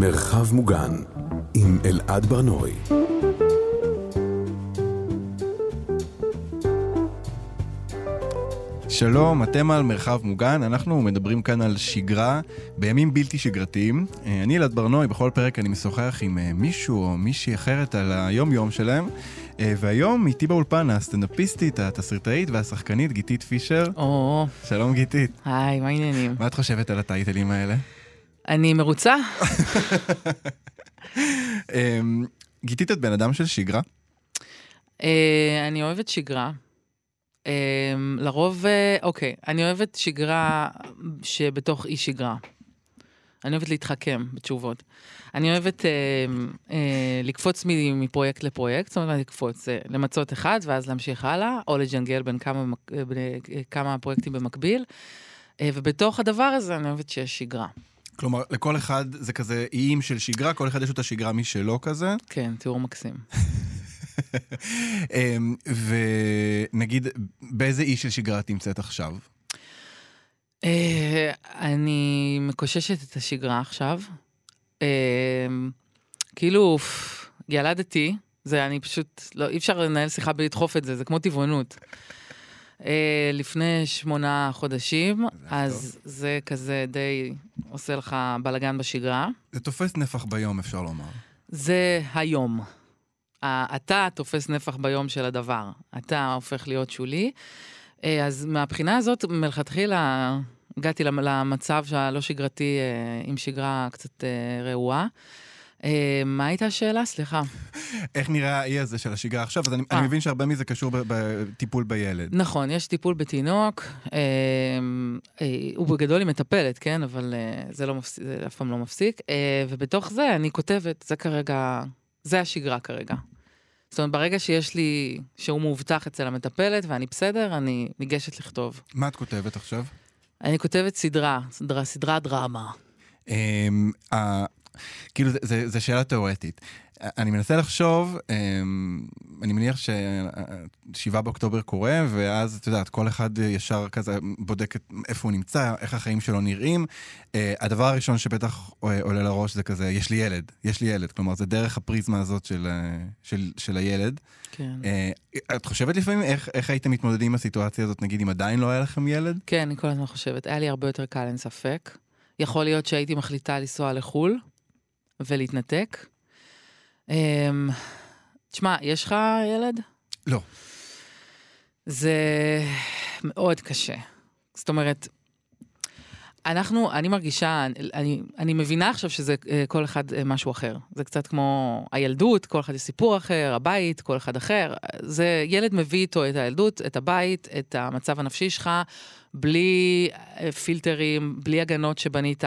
מרחב מוגן עם אלעד ברנועי. שלום, אתם על מרחב מוגן, אנחנו מדברים כאן על שגרה בימים בלתי שגרתיים. אה, אני אלעד ברנועי, בכל פרק אני משוחח עם אה, מישהו או מישהי אחרת על היום-יום שלהם. אה, והיום איתי באולפן הסטנדאפיסטית, התסריטאית והשחקנית גיתית פישר. או, שלום גיתית. היי, מה העניינים? מה את חושבת על הטייטלים האלה? אני מרוצה? אמ, גיתית את בן אדם של שגרה? אה, אני אוהבת שגרה. אה, לרוב, אה, אוקיי, אני אוהבת שגרה שבתוך אי שגרה. אני אוהבת להתחכם בתשובות. אני אוהבת אה, אה, לקפוץ מפרויקט לפרויקט, זאת אומרת, לקפוץ, אה, למצות אחד ואז להמשיך הלאה, או לג'נגל בין כמה, אה, בין, אה, כמה פרויקטים במקביל. אה, ובתוך הדבר הזה אני אוהבת שיש שגרה. כלומר, לכל אחד זה כזה איים של שגרה, כל אחד יש לו את השגרה משלו כזה. כן, תיאור מקסים. אמ, ונגיד, באיזה אי של שגרה את נמצאת עכשיו? אה, אני מקוששת את השגרה עכשיו. אה, כאילו, ילדתי, זה אני פשוט, לא, אי אפשר לנהל שיחה בלי לדחוף את זה, זה כמו טבעונות. אה, לפני שמונה חודשים, אז זה כזה די עושה לך בלאגן בשגרה. זה תופס נפח ביום, אפשר לומר. זה היום. אתה תופס נפח ביום של הדבר, אתה הופך להיות שולי. אה, אז מהבחינה הזאת, מלכתחילה הגעתי למ- למצב הלא שגרתי אה, עם שגרה קצת אה, רעועה. אה, מה הייתה השאלה? סליחה. איך נראה האי הזה של השגרה עכשיו? אז אני, אה. אני מבין שהרבה מזה קשור בטיפול בילד. נכון, יש טיפול בתינוק, אה, אה, הוא בגדול היא מטפלת, כן? אבל אה, זה, לא מפסיק, זה אף פעם לא מפסיק. אה, ובתוך זה אני כותבת, זה כרגע, זה השגרה כרגע. זאת אומרת, ברגע שיש לי, שהוא מאובטח אצל המטפלת ואני בסדר, אני ניגשת לכתוב. מה את כותבת עכשיו? אני כותבת סדרה, סדרה, סדרה דרמה. כאילו, זו שאלה תיאורטית. אני מנסה לחשוב, אמ, אני מניח ש-7 באוקטובר קורה, ואז, את יודעת, כל אחד ישר כזה בודק איפה הוא נמצא, איך החיים שלו נראים. אה, הדבר הראשון שבטח עולה לראש זה כזה, יש לי ילד, יש לי ילד. כלומר, זה דרך הפריזמה הזאת של, אה, של, של הילד. כן. אה, את חושבת לפעמים איך, איך הייתם מתמודדים עם הסיטואציה הזאת, נגיד, אם עדיין לא היה לכם ילד? כן, אני כל הזמן חושבת. היה לי הרבה יותר קל, אין ספק. יכול להיות שהייתי מחליטה לנסוע לחו"ל ולהתנתק. אמ, תשמע, יש לך ילד? לא. זה מאוד קשה. זאת אומרת, אנחנו, אני מרגישה, אני, אני מבינה עכשיו שזה אה, כל אחד אה, משהו אחר. זה קצת כמו הילדות, כל אחד יש סיפור אחר, הבית, כל אחד אחר. זה, ילד מביא איתו את הילדות, את הבית, את המצב הנפשי שלך, בלי אה, פילטרים, בלי הגנות שבנית,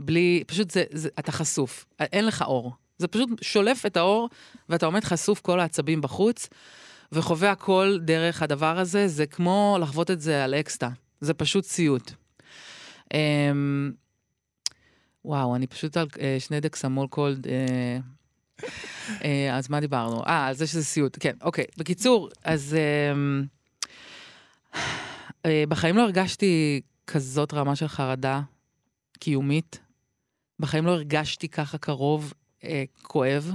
בלי, פשוט זה, זה, אתה חשוף, אין לך אור. זה פשוט שולף את האור, ואתה עומד חשוף כל העצבים בחוץ, וחווה הכל דרך הדבר הזה, זה כמו לחוות את זה על אקסטה. זה פשוט סיוט. אמ, וואו, אני פשוט על אה, שני דקסמול קולד. אה, אה, אז מה דיברנו? אה, על זה שזה סיוט. כן, אוקיי. בקיצור, אז אה, בחיים לא הרגשתי כזאת רמה של חרדה קיומית. בחיים לא הרגשתי ככה קרוב, אה, כואב.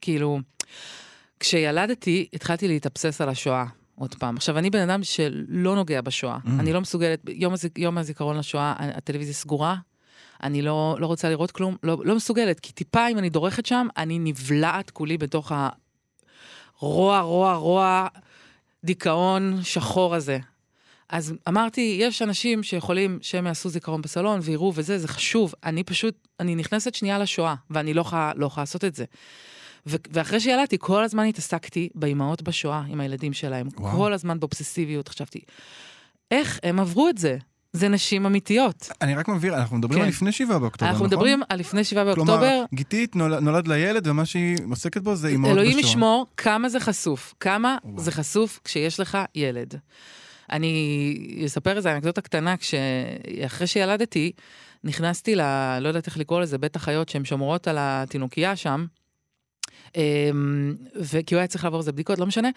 כאילו, כשילדתי, התחלתי להתאבסס על השואה. עוד פעם. עכשיו, אני בן אדם שלא נוגע בשואה. Mm. אני לא מסוגלת, יום, הזיק, יום הזיכרון לשואה, הטלוויזיה סגורה, אני לא, לא רוצה לראות כלום, לא, לא מסוגלת, כי טיפה אם אני דורכת שם, אני נבלעת כולי בתוך הרוע, רוע, רוע, דיכאון שחור הזה. אז אמרתי, יש אנשים שיכולים שהם יעשו זיכרון בסלון ויראו וזה, זה חשוב. אני פשוט, אני נכנסת שנייה לשואה, ואני לא יכולה לא לעשות את זה. ו- ואחרי שילדתי, כל הזמן התעסקתי באימהות בשואה, עם הילדים שלהם. וואו. כל הזמן באובססיביות, חשבתי, איך הם עברו את זה? זה נשים אמיתיות. אני רק מבהיר, אנחנו מדברים כן. על לפני 7 באוקטובר, אנחנו נכון? מדברים על לפני שבעה באוקטובר, כלומר, גיתית נולד, נולד לילד, ומה שהיא עוסקת בו זה אימהות בשואה. אלוהים ישמור כמה זה חשוף, כמה וואו. זה חשוף כשיש לך ילד. אני אספר איזה אנקדוטה קטנה, כשאחרי שילדתי, נכנסתי ל... לא יודעת איך לקרוא לזה, בית החיות שהן שומרות על התינוקייה שם, אמ, וכי הוא היה צריך לעבור איזה בדיקות, לא משנה,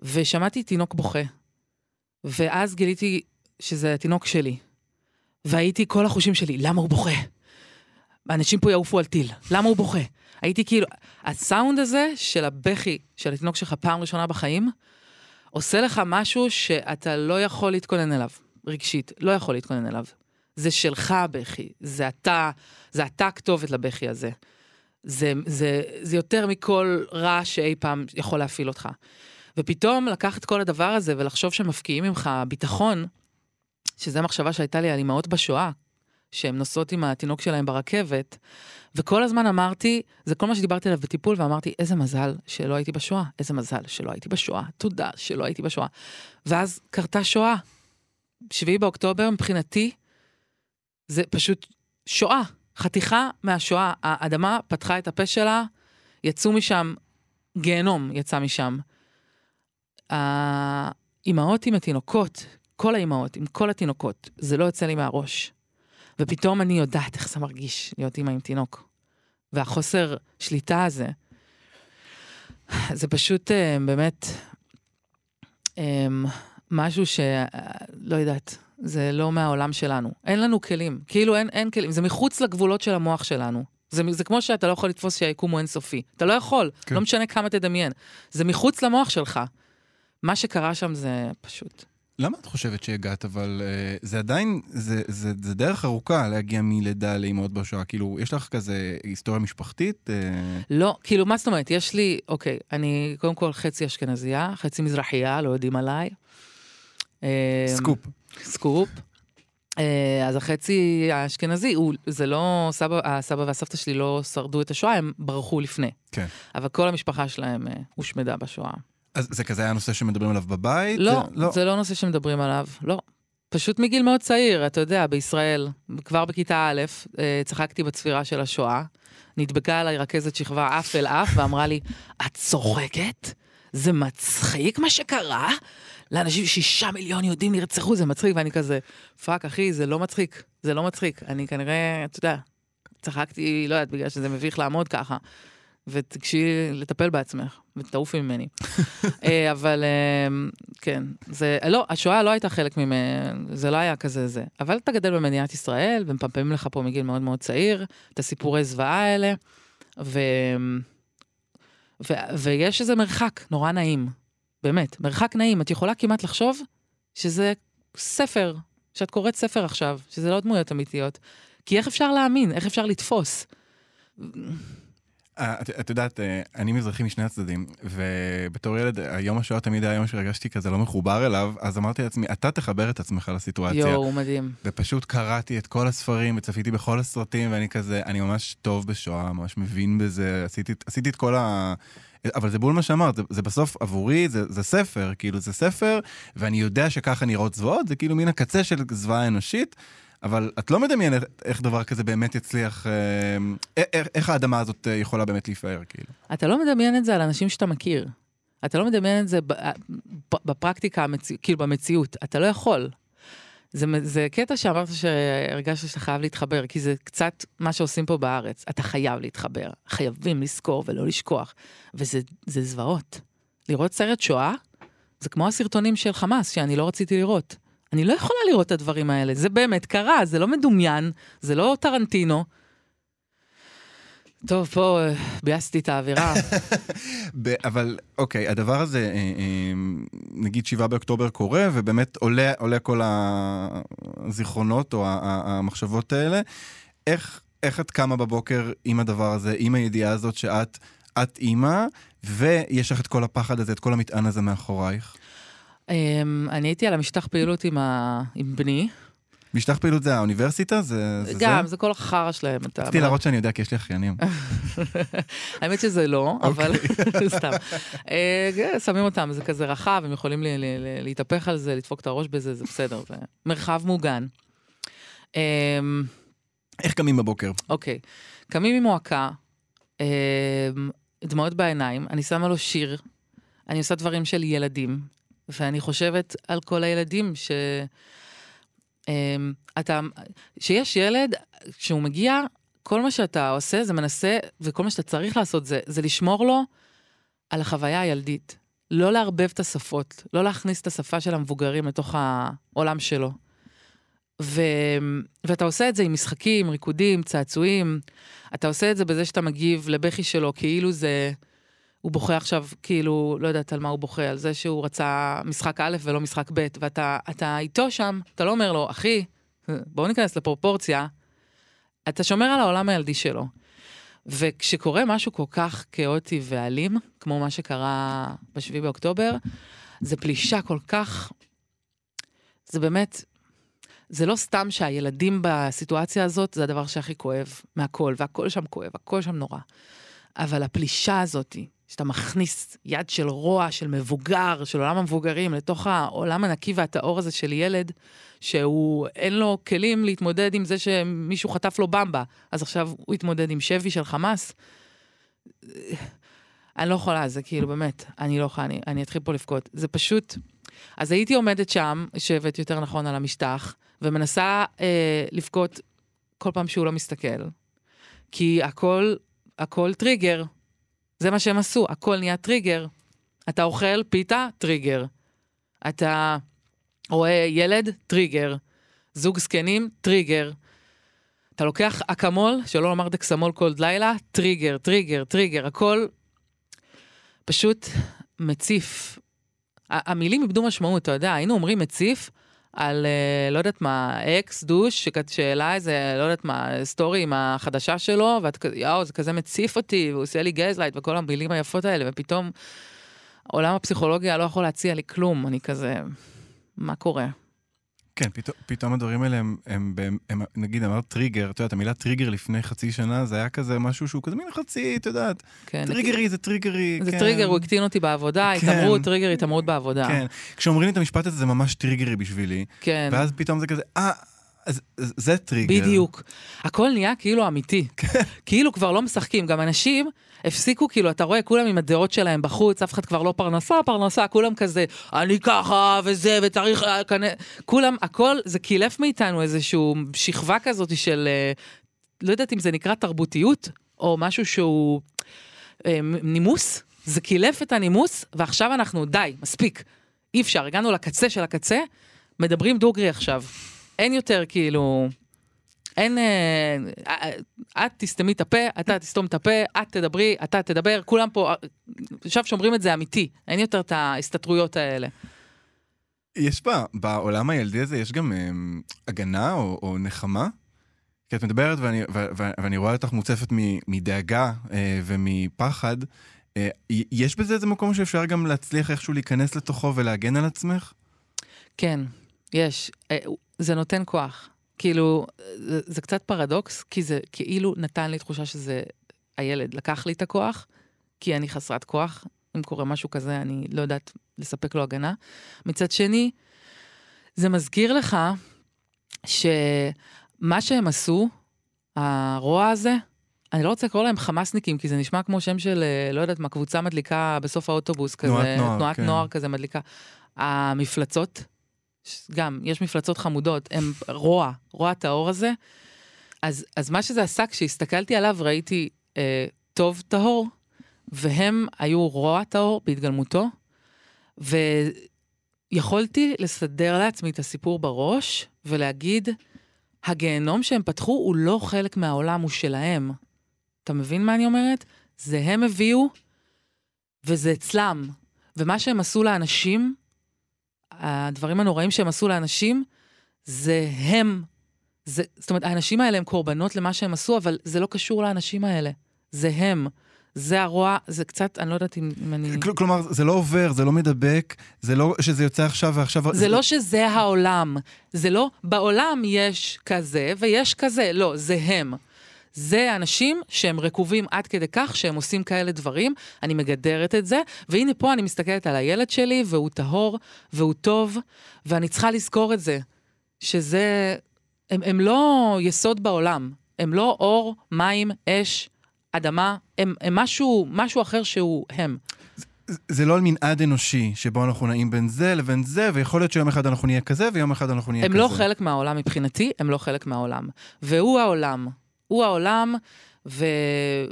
ושמעתי תינוק בוכה. ואז גיליתי שזה התינוק שלי. והייתי, כל החושים שלי, למה הוא בוכה? אנשים פה יעופו על טיל, למה הוא בוכה? הייתי כאילו, הסאונד הזה של הבכי של התינוק שלך פעם ראשונה בחיים, עושה לך משהו שאתה לא יכול להתכונן אליו, רגשית, לא יכול להתכונן אליו. זה שלך הבכי, זה אתה, זה אתה הכתובת לבכי הזה. זה, זה, זה יותר מכל רע שאי פעם יכול להפעיל אותך. ופתאום לקחת כל הדבר הזה ולחשוב שמפקיעים ממך ביטחון, שזו מחשבה שהייתה לי על אימהות בשואה, שהן נוסעות עם התינוק שלהן ברכבת, וכל הזמן אמרתי, זה כל מה שדיברתי עליו בטיפול, ואמרתי, איזה מזל שלא הייתי בשואה, איזה מזל שלא הייתי בשואה, תודה שלא הייתי בשואה. ואז קרתה שואה. 7 באוקטובר מבחינתי, זה פשוט שואה, חתיכה מהשואה. האדמה פתחה את הפה שלה, יצאו משם, גיהנום יצא משם. האימהות עם התינוקות, כל האימהות עם כל התינוקות, זה לא יוצא לי מהראש. ופתאום אני יודעת איך זה מרגיש להיות אימא עם תינוק. והחוסר שליטה הזה, זה פשוט אה, באמת אה, משהו שלא יודעת, זה לא מהעולם שלנו. אין לנו כלים, כאילו אין, אין כלים, זה מחוץ לגבולות של המוח שלנו. זה, זה כמו שאתה לא יכול לתפוס שהיקום הוא אינסופי. אתה לא יכול, כן. לא משנה כמה תדמיין. זה מחוץ למוח שלך. מה שקרה שם זה פשוט. למה את חושבת שהגעת, אבל אה, זה עדיין, זה, זה, זה דרך ארוכה להגיע מלידה לאימהות בשואה. כאילו, יש לך כזה היסטוריה משפחתית? אה... לא, כאילו, מה זאת אומרת? יש לי, אוקיי, אני קודם כל חצי אשכנזייה, חצי מזרחייה, לא יודעים עליי. סקופ. סקופ. אז החצי האשכנזי, הוא, זה לא, סבא, הסבא והסבתא שלי לא שרדו את השואה, הם ברחו לפני. כן. אבל כל המשפחה שלהם הושמדה בשואה. אז זה כזה היה נושא שמדברים עליו בבית? לא, זה לא, זה לא נושא שמדברים עליו, לא. פשוט מגיל מאוד צעיר, אתה יודע, בישראל, כבר בכיתה א', צחקתי בצפירה של השואה, נדבקה עליי רכזת שכבה אף אל אף ואמרה לי, את צוחקת? זה מצחיק מה שקרה? לאנשים, שישה מיליון יהודים נרצחו, זה מצחיק, ואני כזה, fuck, אחי, זה לא מצחיק, זה לא מצחיק. אני כנראה, אתה יודע, צחקתי, לא יודעת, בגלל שזה מביך לעמוד ככה. ותגשי לטפל בעצמך, ותעופי ממני. אה, אבל אה, כן, זה, לא, השואה לא הייתה חלק ממנו, זה לא היה כזה זה. אבל אתה גדל במדינת ישראל, ומפמפמים לך פה מגיל מאוד מאוד צעיר, את הסיפורי זוועה האלה, ו, ו, ויש איזה מרחק נורא נעים, באמת, מרחק נעים. את יכולה כמעט לחשוב שזה ספר, שאת קוראת ספר עכשיו, שזה לא דמויות אמיתיות. כי איך אפשר להאמין? איך אפשר לתפוס? אה, את, את יודעת, אה, אני מזרחי משני הצדדים, ובתור ילד, היום השואה תמיד היה יום שהרגשתי כזה לא מחובר אליו, אז אמרתי לעצמי, אתה תחבר את עצמך לסיטואציה. יואו, מדהים. ופשוט קראתי את כל הספרים, וצפיתי בכל הסרטים, ואני כזה, אני ממש טוב בשואה, ממש מבין בזה, עשיתי, עשיתי את כל ה... אבל זה בול מה שאמרת, זה, זה בסוף עבורי, זה, זה ספר, כאילו זה ספר, ואני יודע שככה נראות זוועות, זה כאילו מן הקצה של זוועה אנושית. אבל את לא מדמיינת איך דבר כזה באמת יצליח, אה, איך האדמה הזאת אה, יכולה באמת להיפאר, כאילו. אתה לא מדמיין את זה על אנשים שאתה מכיר. אתה לא מדמיין את זה אה, בפרקטיקה, כאילו במציאות. אתה לא יכול. זה, זה קטע שאמרת שהרגשת שאתה חייב להתחבר, כי זה קצת מה שעושים פה בארץ. אתה חייב להתחבר, חייבים לזכור ולא לשכוח. וזה זוועות. לראות סרט שואה, זה כמו הסרטונים של חמאס, שאני לא רציתי לראות. אני לא יכולה לראות את הדברים האלה, זה באמת קרה, זה לא מדומיין, זה לא טרנטינו. טוב, פה אה, ביאסתי את האווירה. אבל אוקיי, הדבר הזה, אה, אה, נגיד 7 באוקטובר קורה, ובאמת עולה, עולה כל הזיכרונות או המחשבות האלה. איך, איך את קמה בבוקר עם הדבר הזה, עם הידיעה הזאת שאת את אימא, ויש לך את כל הפחד הזה, את כל המטען הזה מאחורייך? Um, אני הייתי על המשטח פעילות עם, ה... עם בני. משטח פעילות זה האוניברסיטה? זה, זה גם, זה, זה כל החרא שלהם. רציתי להראות שאני יודע כי יש לי אחיינים. האמת שזה לא, אבל סתם. אה, שמים אותם, זה כזה רחב, הם יכולים להתהפך על זה, לדפוק את הראש בזה, זה בסדר, זה מרחב מוגן. אמ, איך קמים בבוקר? אוקיי, קמים עם מועקה, אמ, דמעות בעיניים, אני שמה לו שיר, אני עושה דברים של ילדים. ואני חושבת על כל הילדים ש... אמ, אתה, שיש ילד, כשהוא מגיע, כל מה שאתה עושה זה מנסה, וכל מה שאתה צריך לעשות זה, זה לשמור לו על החוויה הילדית. לא לערבב את השפות, לא להכניס את השפה של המבוגרים לתוך העולם שלו. ו... ואתה עושה את זה עם משחקים, ריקודים, צעצועים. אתה עושה את זה בזה שאתה מגיב לבכי שלו, כאילו זה... הוא בוכה עכשיו, כאילו, לא יודעת על מה הוא בוכה, על זה שהוא רצה משחק א' ולא משחק ב', ואתה אתה איתו שם, אתה לא אומר לו, אחי, בואו ניכנס לפרופורציה, אתה שומר על העולם הילדי שלו. וכשקורה משהו כל כך כאוטי ואלים, כמו מה שקרה ב-7 באוקטובר, זה פלישה כל כך... זה באמת... זה לא סתם שהילדים בסיטואציה הזאת זה הדבר שהכי כואב מהכל, והכל שם כואב, הכל שם נורא. אבל הפלישה הזאתי, שאתה מכניס יד של רוע, של מבוגר, של עולם המבוגרים, לתוך העולם הנקי והטהור הזה של ילד, שהוא, אין לו כלים להתמודד עם זה שמישהו חטף לו במבה, אז עכשיו הוא יתמודד עם שבי של חמאס. אני לא יכולה, זה כאילו, באמת, אני לא יכולה, אני, אני אתחיל פה לבכות. זה פשוט... אז הייתי עומדת שם, יושבת יותר נכון על המשטח, ומנסה אה, לבכות כל פעם שהוא לא מסתכל. כי הכל, הכל טריגר. זה מה שהם עשו, הכל נהיה טריגר. אתה אוכל פיתה, טריגר. אתה רואה ילד, טריגר. זוג זקנים, טריגר. אתה לוקח אקמול, שלא לומר דקסמול כל לילה, טריגר, טריגר, טריגר, הכל פשוט מציף. המילים איבדו משמעות, אתה יודע, היינו אומרים מציף על, אה, לא יודעת מה, אקס douche, שהעלה איזה, לא יודעת מה, סטורי עם החדשה שלו, ואת כזה, יואו, זה כזה מציף אותי, והוא עושה לי gaslight וכל המילים היפות האלה, ופתאום עולם הפסיכולוגיה לא יכול להציע לי כלום, אני כזה, מה קורה? כן, פתאום, פתאום הדברים האלה הם, הם, הם, הם, נגיד אמרת טריגר, את יודעת, המילה טריגר לפני חצי שנה זה היה כזה משהו שהוא כזה מין חצי, את יודעת, כן, טריגרי זה טריגרי, זה כן. טריגר, הוא הקטין אותי בעבודה, כן, התעמרות, טריגר, התעמרות בעבודה. כן, כשאומרים לי את המשפט הזה זה ממש טריגרי בשבילי, כן. ואז פתאום זה כזה, אה... זה טריגר. בדיוק. הכל נהיה כאילו אמיתי. כאילו כבר לא משחקים. גם אנשים הפסיקו, כאילו, אתה רואה, כולם עם הדעות שלהם בחוץ, אף אחד כבר לא פרנסה, פרנסה, כולם כזה, אני ככה, וזה, וצריך... אה, כולם, הכל, זה קילף מאיתנו איזושהי שכבה כזאת של, אה, לא יודעת אם זה נקרא תרבותיות, או משהו שהוא אה, נימוס. זה קילף את הנימוס, ועכשיו אנחנו, די, מספיק. אי אפשר, הגענו לקצה של הקצה, מדברים דוגרי עכשיו. אין יותר כאילו... אין... אה, אה, את תסתמי את הפה, אתה תסתום את הפה, את תדברי, אתה תדבר, כולם פה... עכשיו שאומרים את זה אמיתי, אין יותר את ההסתתרויות האלה. יש בה, בעולם הילדי הזה, יש גם אה, הגנה או, או נחמה? כי את מדברת ואני, ו, ו, ואני רואה אותך מוצפת מדאגה אה, ומפחד. אה, יש בזה איזה מקום שאפשר גם להצליח איכשהו להיכנס לתוכו ולהגן על עצמך? כן, יש. אה, זה נותן כוח. כאילו, זה, זה קצת פרדוקס, כי זה כאילו נתן לי תחושה שזה הילד לקח לי את הכוח, כי אני חסרת כוח. אם קורה משהו כזה, אני לא יודעת לספק לו הגנה. מצד שני, זה מזכיר לך שמה שהם עשו, הרוע הזה, אני לא רוצה לקרוא להם חמאסניקים, כי זה נשמע כמו שם של, אה, לא יודעת מה, קבוצה מדליקה בסוף האוטובוס, כזה, תנועת נוער, תנועת כן. נוער כזה מדליקה. המפלצות, גם, יש מפלצות חמודות, הם רוע, רוע טהור הזה. אז, אז מה שזה עשה, כשהסתכלתי עליו ראיתי אה, טוב טהור, והם היו רוע טהור בהתגלמותו, ויכולתי לסדר לעצמי את הסיפור בראש ולהגיד, הגיהנום שהם פתחו הוא לא חלק מהעולם, הוא שלהם. אתה מבין מה אני אומרת? זה הם הביאו, וזה אצלם. ומה שהם עשו לאנשים, הדברים הנוראים שהם עשו לאנשים, זה הם. זה, זאת אומרת, האנשים האלה הם קורבנות למה שהם עשו, אבל זה לא קשור לאנשים האלה. זה הם. זה הרוע, זה קצת, אני לא יודעת אם, אני... כל, כלומר, זה לא עובר, זה לא מדבק, זה לא שזה יוצא עכשיו ועכשיו... זה, זה לא שזה העולם. זה לא, בעולם יש כזה ויש כזה, לא, זה הם. זה אנשים שהם רקובים עד כדי כך שהם עושים כאלה דברים, אני מגדרת את זה, והנה פה אני מסתכלת על הילד שלי, והוא טהור, והוא טוב, ואני צריכה לזכור את זה, שזה, הם, הם לא יסוד בעולם, הם לא אור, מים, אש, אדמה, הם, הם משהו, משהו אחר שהוא הם. זה לא על מנעד אנושי, שבו אנחנו נעים בין זה לבין זה, ויכול להיות שיום אחד אנחנו נהיה כזה, ויום אחד אנחנו נהיה הם כזה. הם לא חלק מהעולם מבחינתי, הם לא חלק מהעולם. והוא העולם. הוא העולם, ו...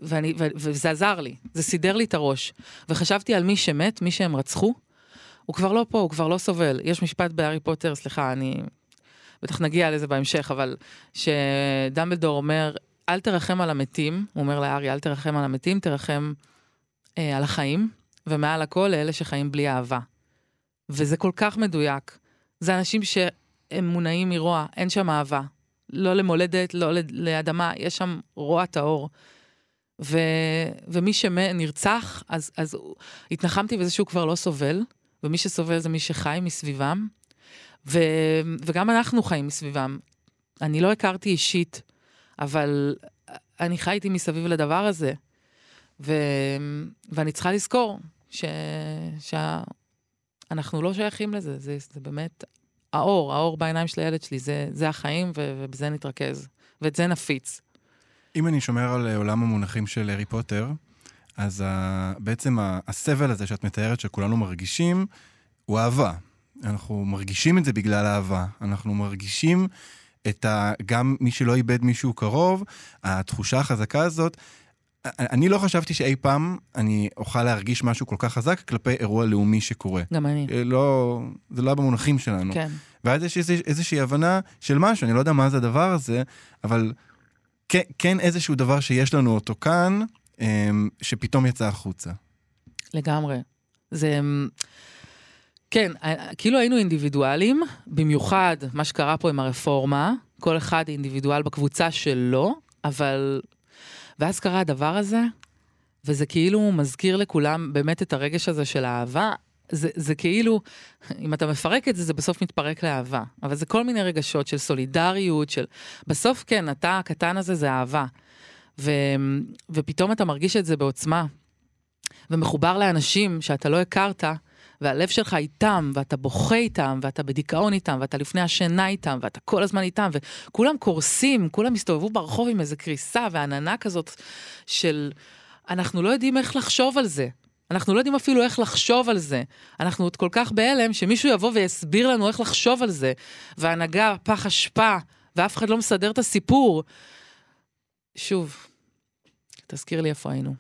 ואני... ו... וזה עזר לי, זה סידר לי את הראש. וחשבתי על מי שמת, מי שהם רצחו, הוא כבר לא פה, הוא כבר לא סובל. יש משפט בהארי פוטר, סליחה, אני... בטח נגיע לזה בהמשך, אבל שדמבלדור אומר, אל תרחם על המתים, הוא אומר לארי, אל תרחם על המתים, תרחם אה, על החיים, ומעל הכל לאלה שחיים בלי אהבה. וזה כל כך מדויק. זה אנשים שהם מונעים מרוע, אין שם אהבה. לא למולדת, לא לאדמה, יש שם רוע טהור. ו, ומי שנרצח, אז, אז התנחמתי בזה שהוא כבר לא סובל, ומי שסובל זה מי שחי מסביבם, ו, וגם אנחנו חיים מסביבם. אני לא הכרתי אישית, אבל אני חייתי מסביב לדבר הזה, ו, ואני צריכה לזכור ש, שאנחנו לא שייכים לזה, זה, זה באמת האור, האור בעיניים של הילד שלי, זה, זה החיים, ו, ובזה נתרכז, ואת זה נפיץ. אם אני שומר על אה, עולם המונחים של הארי פוטר, אז ה... בעצם הסבל הזה שאת מתארת שכולנו מרגישים, הוא אהבה. אנחנו מרגישים את זה בגלל אהבה. אנחנו מרגישים את ה... גם מי שלא איבד מישהו קרוב, התחושה החזקה הזאת. אני לא חשבתי שאי פעם אני אוכל להרגיש משהו כל כך חזק כלפי אירוע לאומי שקורה. גם אני. אה, לא, זה לא היה במונחים שלנו. כן. ואז יש איזושהי הבנה של משהו, אני לא יודע מה זה הדבר הזה, אבל כן, כן איזשהו דבר שיש לנו אותו כאן, אמ, שפתאום יצא החוצה. לגמרי. זה... אמ, כן, כאילו היינו אינדיבידואלים, במיוחד מה שקרה פה עם הרפורמה, כל אחד אינדיבידואל בקבוצה שלו, אבל... ואז קרה הדבר הזה, וזה כאילו מזכיר לכולם באמת את הרגש הזה של האהבה. זה, זה כאילו, אם אתה מפרק את זה, זה בסוף מתפרק לאהבה. אבל זה כל מיני רגשות של סולידריות, של... בסוף כן, אתה הקטן הזה זה אהבה. ו, ופתאום אתה מרגיש את זה בעוצמה. ומחובר לאנשים שאתה לא הכרת, והלב שלך איתם, ואתה בוכה איתם, ואתה בדיכאון איתם, ואתה לפני השינה איתם, ואתה כל הזמן איתם, וכולם קורסים, כולם הסתובבו ברחוב עם איזה קריסה ועננה כזאת של... אנחנו לא יודעים איך לחשוב על זה. אנחנו לא יודעים אפילו איך לחשוב על זה. אנחנו עוד כל כך בהלם שמישהו יבוא ויסביר לנו איך לחשוב על זה. והנהגה, פח אשפה, ואף אחד לא מסדר את הסיפור. שוב, תזכיר לי איפה היינו.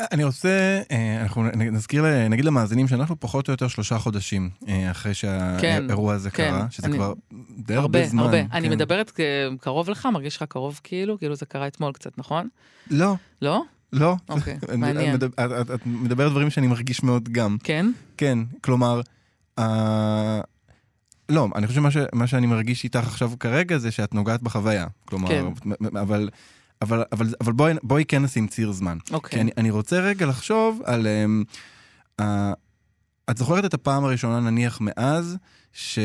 אני רוצה, אה, אנחנו נזכיר, נגיד למאזינים שאנחנו פחות או יותר שלושה חודשים אה, אחרי שהאירוע כן, הזה כן, קרה, שזה אני, כבר די הרבה, הרבה זמן. הרבה, כן. אני מדברת קרוב לך, מרגיש לך קרוב כאילו? כאילו זה קרה אתמול קצת, נכון? לא. לא? לא. אוקיי, מעניין. את מדברת דברים שאני מרגיש מאוד גם. כן? כן, כלומר, לא, אני חושב שמה שאני מרגיש איתך עכשיו כרגע זה שאת נוגעת בחוויה. כלומר, כן. אבל... אבל, אבל, אבל בואי, בואי כן נשים ציר זמן. אוקיי. כי אני, אני רוצה רגע לחשוב על... Uh, את זוכרת את הפעם הראשונה, נניח, מאז, ש...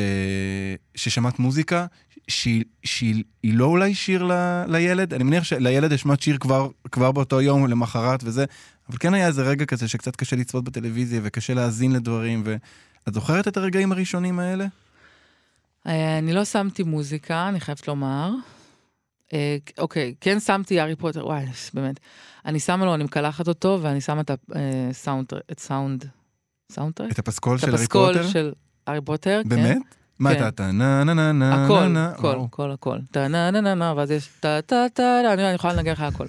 ששמעת מוזיקה, שהיא, שהיא לא אולי שיר ל... לילד? אני מניח שלילד השמעת שיר כבר, כבר באותו יום, למחרת וזה, אבל כן היה איזה רגע כזה שקצת קשה לצפות בטלוויזיה וקשה להאזין לדברים, ואת זוכרת את הרגעים הראשונים האלה? אה, אני לא שמתי מוזיקה, אני חייבת לומר. אה, אוקיי, כן שמתי הארי פוטר, וואי, באמת. אני שמה לו, אני מקלחת אותו, ואני שמה את הסאונד, אה, את סאונד, סאונדטרק? את הפסקול של הארי פוטר? את הפסקול של הארי פוטר, כן. באמת? מה אתה, אתה נה נה נה נה הכל, הכל, הכל, הכל. טה נה נה נה נה, ואז יש טה טה טה, אני יכולה לנגן לך הכל.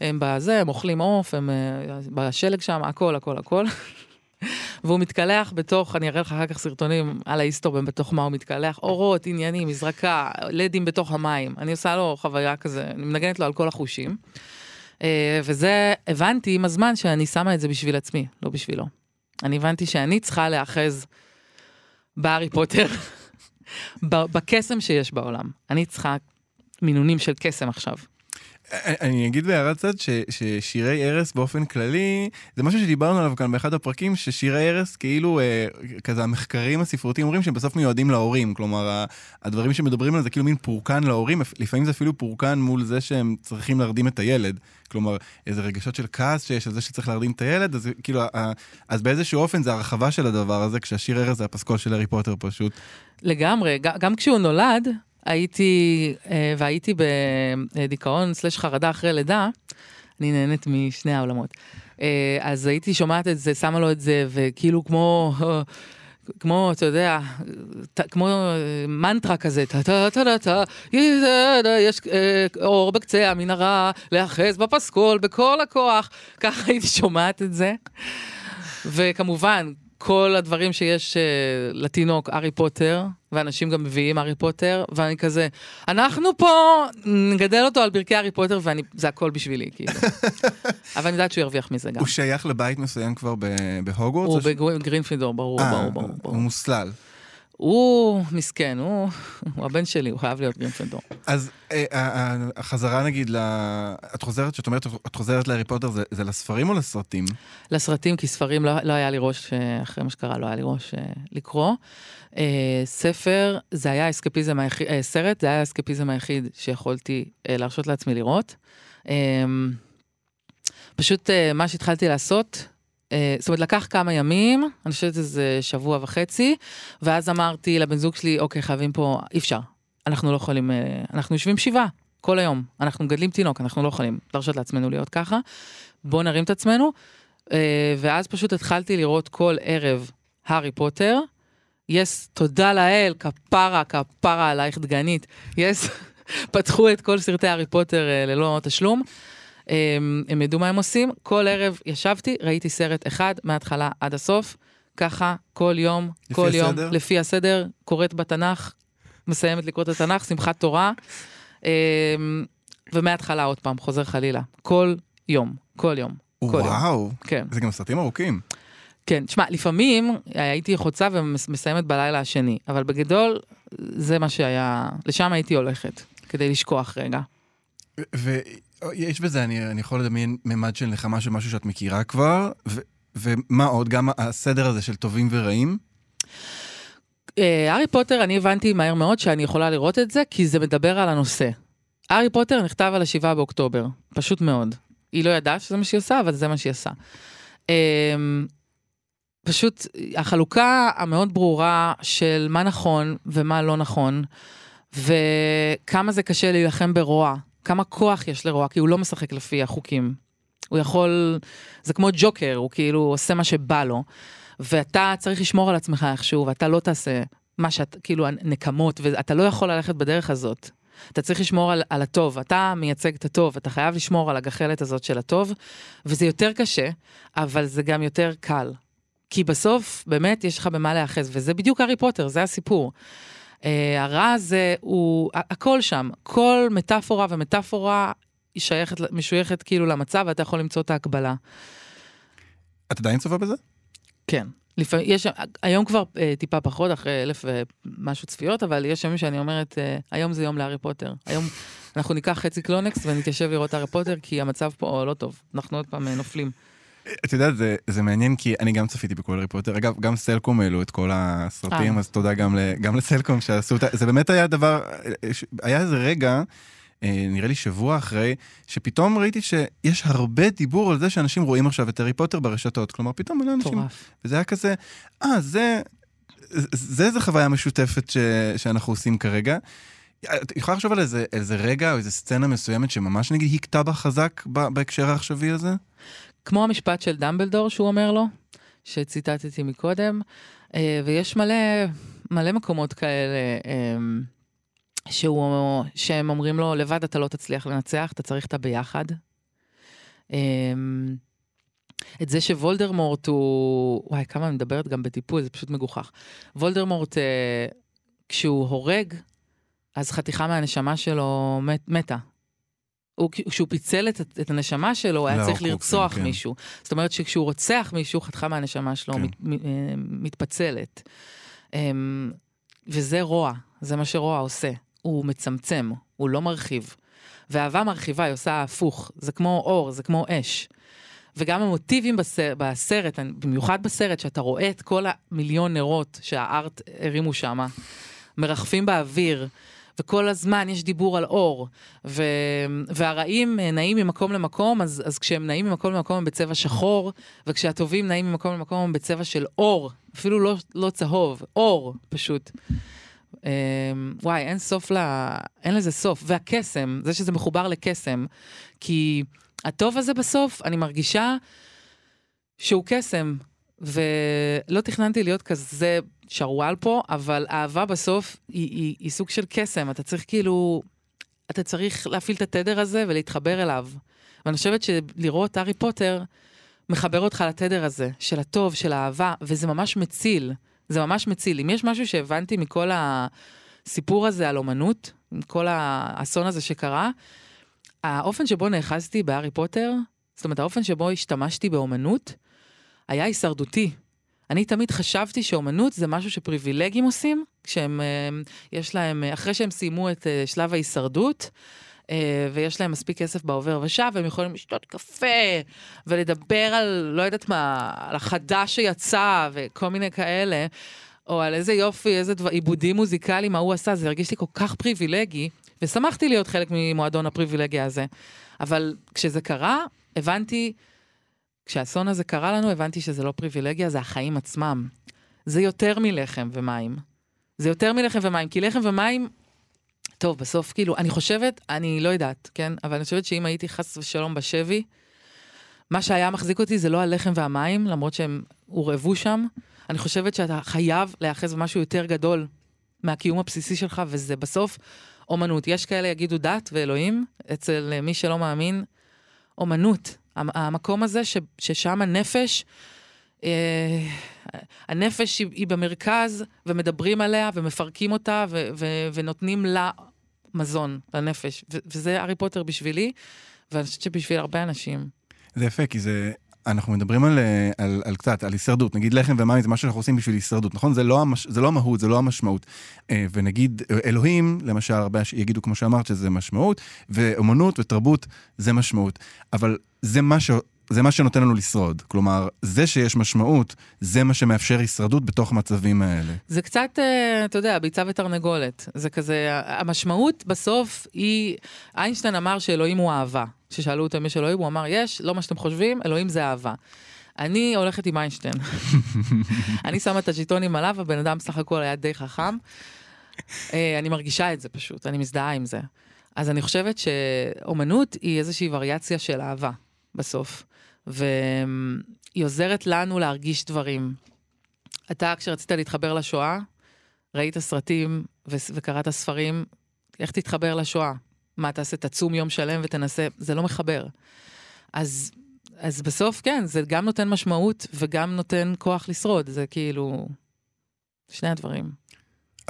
הם בזה, הם אוכלים עוף, הם בשלג שם, הכל, הכל, הכל. והוא מתקלח בתוך, אני אראה לך אחר כך סרטונים על האיסטורבן בתוך מה הוא מתקלח, אורות, עניינים, מזרקה, לדים בתוך המים. אני עושה לו חוויה כזה, אני מנגנת לו על כל החושים. אה, וזה, הבנתי עם הזמן שאני שמה את זה בשביל עצמי, לא בשבילו. אני הבנתי שאני צריכה להאחז בהארי פוטר, בקסם שיש בעולם. אני צריכה מינונים של קסם עכשיו. אני אגיד בהערת צד ששירי ערש באופן כללי, זה משהו שדיברנו עליו כאן באחד הפרקים, ששירי ערש כאילו, אה, כזה המחקרים הספרותיים אומרים שהם בסוף מיועדים להורים, כלומר הדברים שמדברים על זה כאילו מין פורקן להורים, לפעמים זה אפילו פורקן מול זה שהם צריכים להרדים את הילד. כלומר, איזה רגשות של כעס שיש על זה שצריך להרדים את הילד, אז כאילו, אז באיזשהו אופן זה הרחבה של הדבר הזה, כשהשיר ערש זה הפסקול של הארי פוטר פשוט. לגמרי, גם כשהוא נולד, הייתי, אה, והייתי בדיכאון סלש חרדה אחרי לידה, אני נהנית משני העולמות. אה, אז הייתי שומעת את זה, שמה לו את זה, וכאילו כמו, כמו, אתה יודע, כמו מנטרה כזה, טה טה טה טה טה, יש אור בקצה המנהרה, להאחז בפסקול בכל הכוח. ככה הייתי שומעת את זה. וכמובן, כל הדברים שיש לתינוק, הארי פוטר, ואנשים גם מביאים הארי פוטר, ואני כזה, אנחנו פה נגדל אותו על ברכי הארי פוטר, וזה הכל בשבילי, כאילו. אבל אני יודעת שהוא ירוויח מזה גם. הוא שייך לבית מסוים כבר בהוגוורטס? הוא או ש- בגרינפילדור, ברור, אה, ברור, ברור. הוא. מוסלל. הוא מסכן, הוא הוא הבן שלי, הוא חייב להיות גרינפילדור. אז אה, אה, אה, החזרה נגיד, ל... את חוזרת, שאת אומרת, את חוזרת להארי פוטר, זה, זה לספרים או לסרטים? לסרטים, כי ספרים לא, לא היה לי ראש, אחרי מה שקרה, לא היה לי ראש לקרוא. ספר, זה היה האסקפיזם היחיד, סרט, זה היה האסקפיזם היחיד שיכולתי להרשות לעצמי לראות. אה, פשוט מה שהתחלתי לעשות, זאת אומרת, לקח כמה ימים, אני חושבת שזה שבוע וחצי, ואז אמרתי לבן זוג שלי, אוקיי, חייבים פה, אי אפשר, אנחנו לא יכולים, אה, אנחנו יושבים שבעה כל היום, אנחנו מגדלים תינוק, אנחנו לא יכולים להרשות לעצמנו להיות ככה, בואו נרים את עצמנו, אה, ואז פשוט התחלתי לראות כל ערב הארי פוטר. יס, תודה לאל, כפרה, כפרה עלייך דגנית. יס, פתחו את כל סרטי הארי פוטר אה, ללא תשלום. הם ידעו מה הם עושים. כל ערב ישבתי, ראיתי סרט אחד מההתחלה עד הסוף. ככה, כל יום, כל יום, הסדר? לפי הסדר, קוראת בתנ"ך, מסיימת לקרוא את התנ"ך, שמחת תורה. אה, ומההתחלה עוד פעם, חוזר חלילה. כל יום, כל יום. כל יום. וואו, כן. זה גם סרטים ארוכים. כן, תשמע, לפעמים הייתי חוצה ומסיימת בלילה השני, אבל בגדול, זה מה שהיה, לשם הייתי הולכת, כדי לשכוח רגע. ויש בזה, אני, אני יכול לדמיין ממד של נחמה של משהו שאת מכירה כבר, ו, ומה עוד? גם הסדר הזה של טובים ורעים? אה, הארי פוטר, אני הבנתי מהר מאוד שאני יכולה לראות את זה, כי זה מדבר על הנושא. הארי פוטר נכתב על השבעה באוקטובר, פשוט מאוד. היא לא ידעה שזה מה שהיא עושה, אבל זה מה שהיא עשה. אה, פשוט החלוקה המאוד ברורה של מה נכון ומה לא נכון, וכמה זה קשה להילחם ברוע, כמה כוח יש לרוע, כי הוא לא משחק לפי החוקים. הוא יכול, זה כמו ג'וקר, הוא כאילו עושה מה שבא לו, ואתה צריך לשמור על עצמך איכשהו, ואתה לא תעשה מה שאת, כאילו, נקמות, ואתה לא יכול ללכת בדרך הזאת. אתה צריך לשמור על, על הטוב, אתה מייצג את הטוב, אתה חייב לשמור על הגחלת הזאת של הטוב, וזה יותר קשה, אבל זה גם יותר קל. כי בסוף, באמת, יש לך במה להיאחז, וזה בדיוק הארי פוטר, זה הסיפור. אה, הרע הזה הוא, הכל שם, כל מטאפורה ומטאפורה היא שייכת, משויכת כאילו למצב, ואתה יכול למצוא את ההקבלה. את עדיין צופה בזה? כן. לפעמים, יש, היום כבר אה, טיפה פחות, אחרי אלף ומשהו צפיות, אבל יש ימים שאני אומרת, אה, היום זה יום להארי פוטר. היום אנחנו ניקח חצי קלונקס ונתיישב לראות הארי פוטר, כי המצב פה לא טוב. אנחנו עוד פעם אה, נופלים. את יודעת, זה, זה מעניין כי אני גם צפיתי בכל הארי פוטר. אגב, גם סלקום העלו את כל הסרטים, אה. אז תודה גם, ל, גם לסלקום שעשו את ה... זה באמת היה דבר, היה איזה רגע, אה, נראה לי שבוע אחרי, שפתאום ראיתי שיש הרבה דיבור על זה שאנשים רואים עכשיו את הארי פוטר ברשתות. כלומר, פתאום מלא אנשים... מטורף. וזה היה כזה, אה, זה... זה איזה חוויה משותפת ש, שאנחנו עושים כרגע. את יכולה לחשוב על איזה, איזה רגע או איזה סצנה מסוימת שממש נגיד הכתה בה חזק בהקשר העכשווי הזה? כמו המשפט של דמבלדור שהוא אומר לו, שציטטתי מקודם, אה, ויש מלא, מלא מקומות כאלה אה, שהוא, שהם אומרים לו, לבד אתה לא תצליח לנצח, אתה צריך את הביחד. אה, את זה שוולדרמורט הוא, וואי, כמה אני מדברת גם בטיפול, זה פשוט מגוחך. וולדרמורט, כשהוא הורג, אז חתיכה מהנשמה שלו מת, מתה. הוא, כשהוא פיצל את, את הנשמה שלו, הוא היה לא, צריך לרצוח כן. מישהו. זאת אומרת שכשהוא רוצח מישהו, חתיכה מהנשמה שלו כן. מת, מת, אה, מתפצלת. אמ, וזה רוע, זה מה שרוע עושה. הוא מצמצם, הוא לא מרחיב. ואהבה מרחיבה, היא עושה הפוך. זה כמו אור, זה כמו אש. וגם המוטיבים בסרט, בסרט, במיוחד בסרט, שאתה רואה את כל המיליון נרות שהארט הרימו שם, מרחפים באוויר, וכל הזמן יש דיבור על אור, ו... והרעים אה, נעים ממקום למקום, אז, אז כשהם נעים ממקום למקום הם בצבע שחור, וכשהטובים נעים ממקום למקום הם בצבע של אור, אפילו לא, לא צהוב, אור פשוט. אה, וואי, אין סוף ל... אין לזה סוף. והקסם, זה שזה מחובר לקסם, כי הטוב הזה בסוף, אני מרגישה שהוא קסם, ולא תכננתי להיות כזה שרוואל פה, אבל אהבה בסוף היא, היא, היא סוג של קסם, אתה צריך כאילו, אתה צריך להפעיל את התדר הזה ולהתחבר אליו. ואני חושבת שלראות הארי פוטר מחבר אותך לתדר הזה, של הטוב, של האהבה, וזה ממש מציל. זה ממש מציל. אם יש משהו שהבנתי מכל הסיפור הזה על אומנות, כל האסון הזה שקרה, האופן שבו נאחזתי בהארי פוטר, זאת אומרת, האופן שבו השתמשתי באומנות, היה הישרדותי. אני תמיד חשבתי שאומנות זה משהו שפריבילגים עושים, כשהם, אה, יש להם, אה, אחרי שהם סיימו את אה, שלב ההישרדות, ויש להם מספיק כסף בעובר ושב, והם יכולים לשתות קפה, ולדבר על, לא יודעת מה, על החדש שיצא, וכל מיני כאלה, או על איזה יופי, איזה דבר, עיבודים מוזיקליים, מה הוא עשה, זה הרגיש לי כל כך פריבילגי, ושמחתי להיות חלק ממועדון הפריבילגיה הזה. אבל כשזה קרה, הבנתי, כשהאסון הזה קרה לנו, הבנתי שזה לא פריבילגיה, זה החיים עצמם. זה יותר מלחם ומים. זה יותר מלחם ומים, כי לחם ומים, טוב, בסוף, כאילו, אני חושבת, אני לא יודעת, כן? אבל אני חושבת שאם הייתי חס ושלום בשבי, מה שהיה מחזיק אותי זה לא הלחם והמים, למרות שהם הורעבו שם. אני חושבת שאתה חייב להיאחז במשהו יותר גדול מהקיום הבסיסי שלך, וזה בסוף אומנות. יש כאלה יגידו דת ואלוהים, אצל מי שלא מאמין, אומנות. המקום הזה ש, ששם הנפש, אה, הנפש היא, היא במרכז, ומדברים עליה, ומפרקים אותה, ו, ו, ונותנים לה מזון, לנפש. ו, וזה הארי פוטר בשבילי, ואני חושבת שבשביל הרבה אנשים. זה יפה, כי זה אנחנו מדברים על, אה, על, על קצת, על הישרדות. נגיד לחם ומים זה משהו שאנחנו עושים בשביל הישרדות, נכון? זה לא, המש, זה לא המהות, זה לא המשמעות. אה, ונגיד אלוהים, למשל, הרבה יגידו, כמו שאמרת, שזה משמעות, ואומנות ותרבות זה משמעות. אבל זה מה ש... זה מה שנותן לנו לשרוד. כלומר, זה שיש משמעות, זה מה שמאפשר הישרדות בתוך המצבים האלה. זה קצת, אה, אתה יודע, ביצה ותרנגולת. זה כזה, המשמעות בסוף היא, איינשטיין אמר שאלוהים הוא אהבה. כששאלו אותו אם יש אלוהים, הוא אמר, יש, לא מה שאתם חושבים, אלוהים זה אהבה. אני הולכת עם איינשטיין. אני שמה את הג'יטונים עליו, הבן אדם סך הכל היה די חכם. אה, אני מרגישה את זה פשוט, אני מזדהה עם זה. אז אני חושבת שאומנות היא איזושהי וריאציה של אהבה, בסוף. והיא עוזרת לנו להרגיש דברים. אתה, כשרצית להתחבר לשואה, ראית סרטים ו- וקראת ספרים, איך תתחבר לשואה? מה, תעשה, תצום יום שלם ותנסה, זה לא מחבר. אז, אז בסוף, כן, זה גם נותן משמעות וגם נותן כוח לשרוד, זה כאילו, שני הדברים.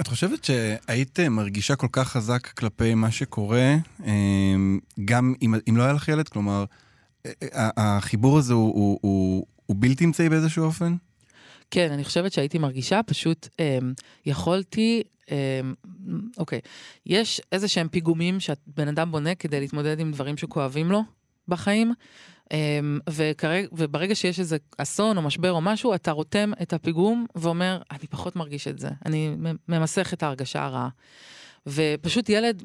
את חושבת שהיית מרגישה כל כך חזק כלפי מה שקורה, אמ, גם אם, אם לא היה לך ילד? כלומר, החיבור הזה הוא, הוא, הוא, הוא בלתי אמצעי באיזשהו אופן? כן, אני חושבת שהייתי מרגישה, פשוט אה, יכולתי, אה, אוקיי, יש איזה שהם פיגומים שבן אדם בונה כדי להתמודד עם דברים שכואבים לו בחיים, אה, וכרג, וברגע שיש איזה אסון או משבר או משהו, אתה רותם את הפיגום ואומר, אני פחות מרגיש את זה, אני ממסך את ההרגשה הרעה. ופשוט ילד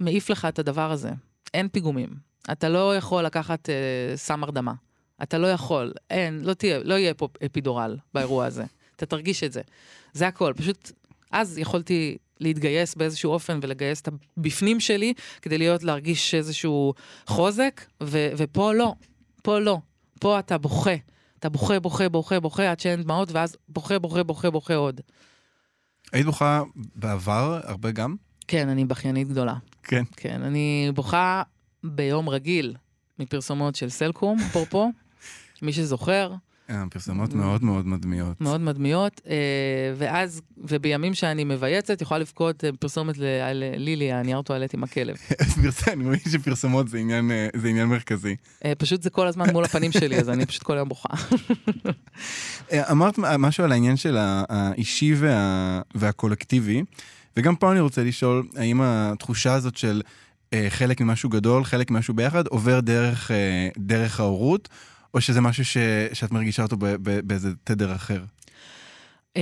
מעיף לך את הדבר הזה, אין פיגומים. אתה לא יכול לקחת אה, סם הרדמה. אתה לא יכול, אין, לא תהיה, לא יהיה פה אפידורל באירוע הזה. אתה תרגיש את זה. זה הכל. פשוט, אז יכולתי להתגייס באיזשהו אופן ולגייס את הבפנים שלי כדי להיות, להרגיש איזשהו חוזק, ו- ופה לא. פה לא. פה אתה בוכה. אתה בוכה, בוכה, בוכה, בוכה עד שאין דמעות, ואז בוכה, בוכה, בוכה, בוכה עוד. היית בוכה בעבר הרבה גם? כן, אני בכיינית גדולה. כן. כן, אני בוכה ביום רגיל מפרסומות של סלקום, אפרופו, מי שזוכר. אה, פרסומות מאוד מאוד מדמיות. מאוד מדמיות, אה, ואז, ובימים שאני מבייצת, יכולה לבכות אה, פרסומת על לילי, הנייר טואלט עם הכלב. אני מבין שפרסומות זה עניין, מרכזי. פשוט זה כל הזמן מול הפנים שלי, אז אני פשוט כל היום בוכה. אמרת משהו על העניין של האישי וה, והקולקטיבי, וגם פה אני רוצה לשאול, האם התחושה הזאת של... אה, חלק ממשהו גדול, חלק ממשהו ביחד, עובר דרך, אה, דרך ההורות, או שזה משהו ש, שאת מרגישה אותו באיזה תדר אחר? Um,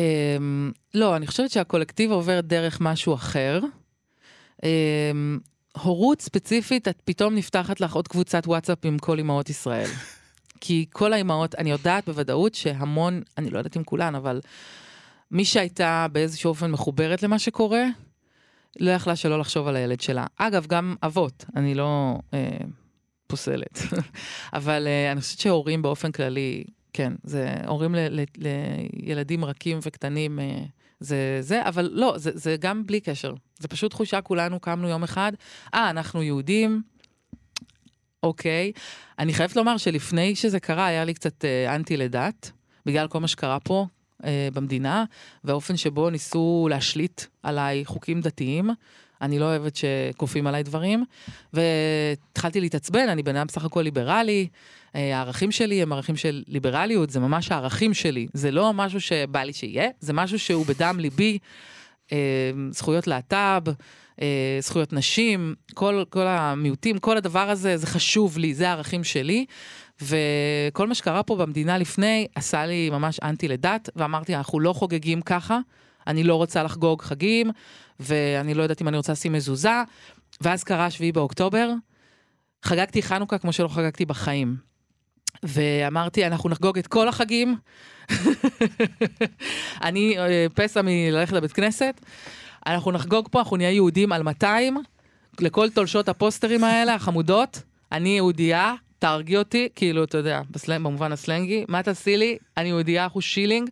לא, אני חושבת שהקולקטיב עובר דרך משהו אחר. Um, הורות ספציפית, את פתאום נפתחת לך עוד קבוצת וואטסאפ עם כל אמהות ישראל. כי כל האימהות, אני יודעת בוודאות שהמון, אני לא יודעת אם כולן, אבל מי שהייתה באיזשהו אופן מחוברת למה שקורה, לא יכלה שלא לחשוב על הילד שלה. אגב, גם אבות, אני לא אה, פוסלת. אבל אה, אני חושבת שהורים באופן כללי, כן, זה הורים ל, ל, לילדים רכים וקטנים, אה, זה זה, אבל לא, זה, זה גם בלי קשר. זה פשוט תחושה, כולנו קמנו יום אחד, אה, אנחנו יהודים, אוקיי. אני חייבת לומר שלפני שזה קרה, היה לי קצת אה, אנטי לדת, בגלל כל מה שקרה פה, אה, במדינה, והאופן שבו ניסו להשליט עליי חוקים דתיים. אני לא אוהבת שכופים עליי דברים, והתחלתי להתעצבן, אני בן אדם בסך הכל ליברלי, אה, הערכים שלי הם ערכים של ליברליות, זה ממש הערכים שלי, זה לא משהו שבא לי שיהיה, זה משהו שהוא בדם ליבי, אה, זכויות להט"ב, אה, זכויות נשים, כל, כל המיעוטים, כל הדבר הזה, זה חשוב לי, זה הערכים שלי. וכל מה שקרה פה במדינה לפני עשה לי ממש אנטי לדת, ואמרתי, אנחנו לא חוגגים ככה, אני לא רוצה לחגוג חגים, ואני לא יודעת אם אני רוצה לשים מזוזה. ואז קרה 7 באוקטובר, חגגתי חנוכה כמו שלא חגגתי בחיים. ואמרתי, אנחנו נחגוג את כל החגים. אני אה, פסע מללכת לבית כנסת. אנחנו נחגוג פה, אנחנו נהיה יהודים על 200, לכל תולשות הפוסטרים האלה, החמודות. אני יהודייה, תהרגי אותי, כאילו, אתה יודע, בסלנג, במובן הסלנגי, מה תעשי לי? אני יהודייה, אחוז שילינג.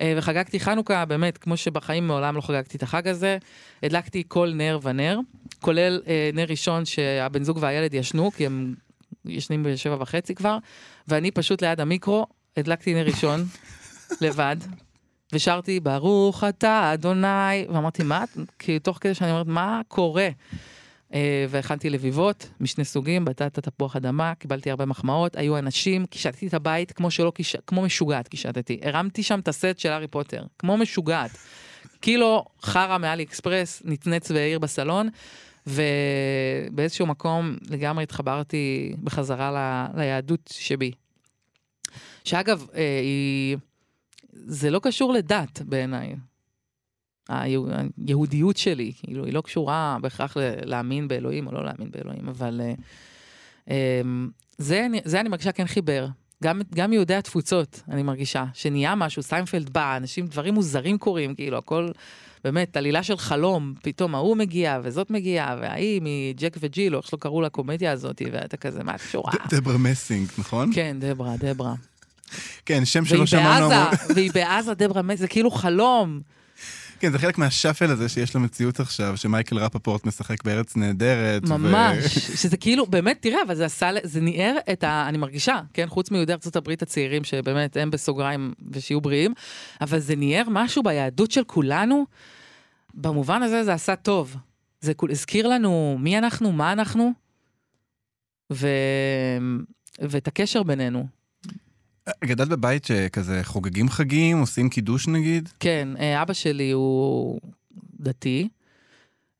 אה, וחגגתי חנוכה, באמת, כמו שבחיים מעולם לא חגגתי את החג הזה. הדלקתי כל נר ונר, כולל אה, נר ראשון שהבן זוג והילד ישנו, כי הם ישנים בשבע וחצי כבר, ואני פשוט ליד המיקרו, הדלקתי נר ראשון, לבד, ושרתי, ברוך אתה, אדוני, ואמרתי, מה, כי תוך כדי שאני אומרת, מה קורה? אה, והכנתי לביבות משני סוגים, בטטה, תפוח אדמה, קיבלתי הרבה מחמאות, היו אנשים, קישטתי את הבית כמו שלא, קיש... כמו משוגעת קישטתי. הרמתי שם את הסט של הארי פוטר, כמו משוגעת. קילו חרא מאלי אקספרס, נצנץ והעיר בסלון, ובאיזשהו מקום לגמרי התחברתי בחזרה ל... ליהדות שבי. שאגב, אה, היא... זה לא קשור לדת בעיניי. היהודיות שלי, כאילו, היא לא קשורה בהכרח להאמין באלוהים או לא להאמין באלוהים, אבל אה, אמ, זה, זה אני מרגישה כן חיבר. גם, גם יהודי התפוצות, אני מרגישה, שנהיה משהו, סיינפלד בא, אנשים, דברים מוזרים קורים, כאילו, הכל, באמת, עלילה של חלום, פתאום ההוא מגיע, וזאת מגיעה, וההיא מג'ק וג'יל, או איך שלא קראו לקומדיה הזאת, ואתה כזה, מה קשורה? דברה מסינג, נכון? כן, דברה, דברה. כן, שם שלא שמענו. והיא בעזה, דברה מסינג, זה כאילו חלום. כן, זה חלק מהשאפל הזה שיש למציאות עכשיו, שמייקל רפפורט משחק בארץ נהדרת. ממש, ו... שזה כאילו, באמת, תראה, אבל זה עשה, זה ניער את ה... אני מרגישה, כן, חוץ מיהודי ארצות הברית הצעירים, שבאמת הם בסוגריים ושיהיו בריאים, אבל זה ניער משהו ביהדות של כולנו, במובן הזה זה עשה טוב. זה הזכיר לנו מי אנחנו, מה אנחנו, ו... ואת הקשר בינינו. גדלת בבית שכזה חוגגים חגים, עושים קידוש נגיד? כן, אה, אבא שלי הוא דתי.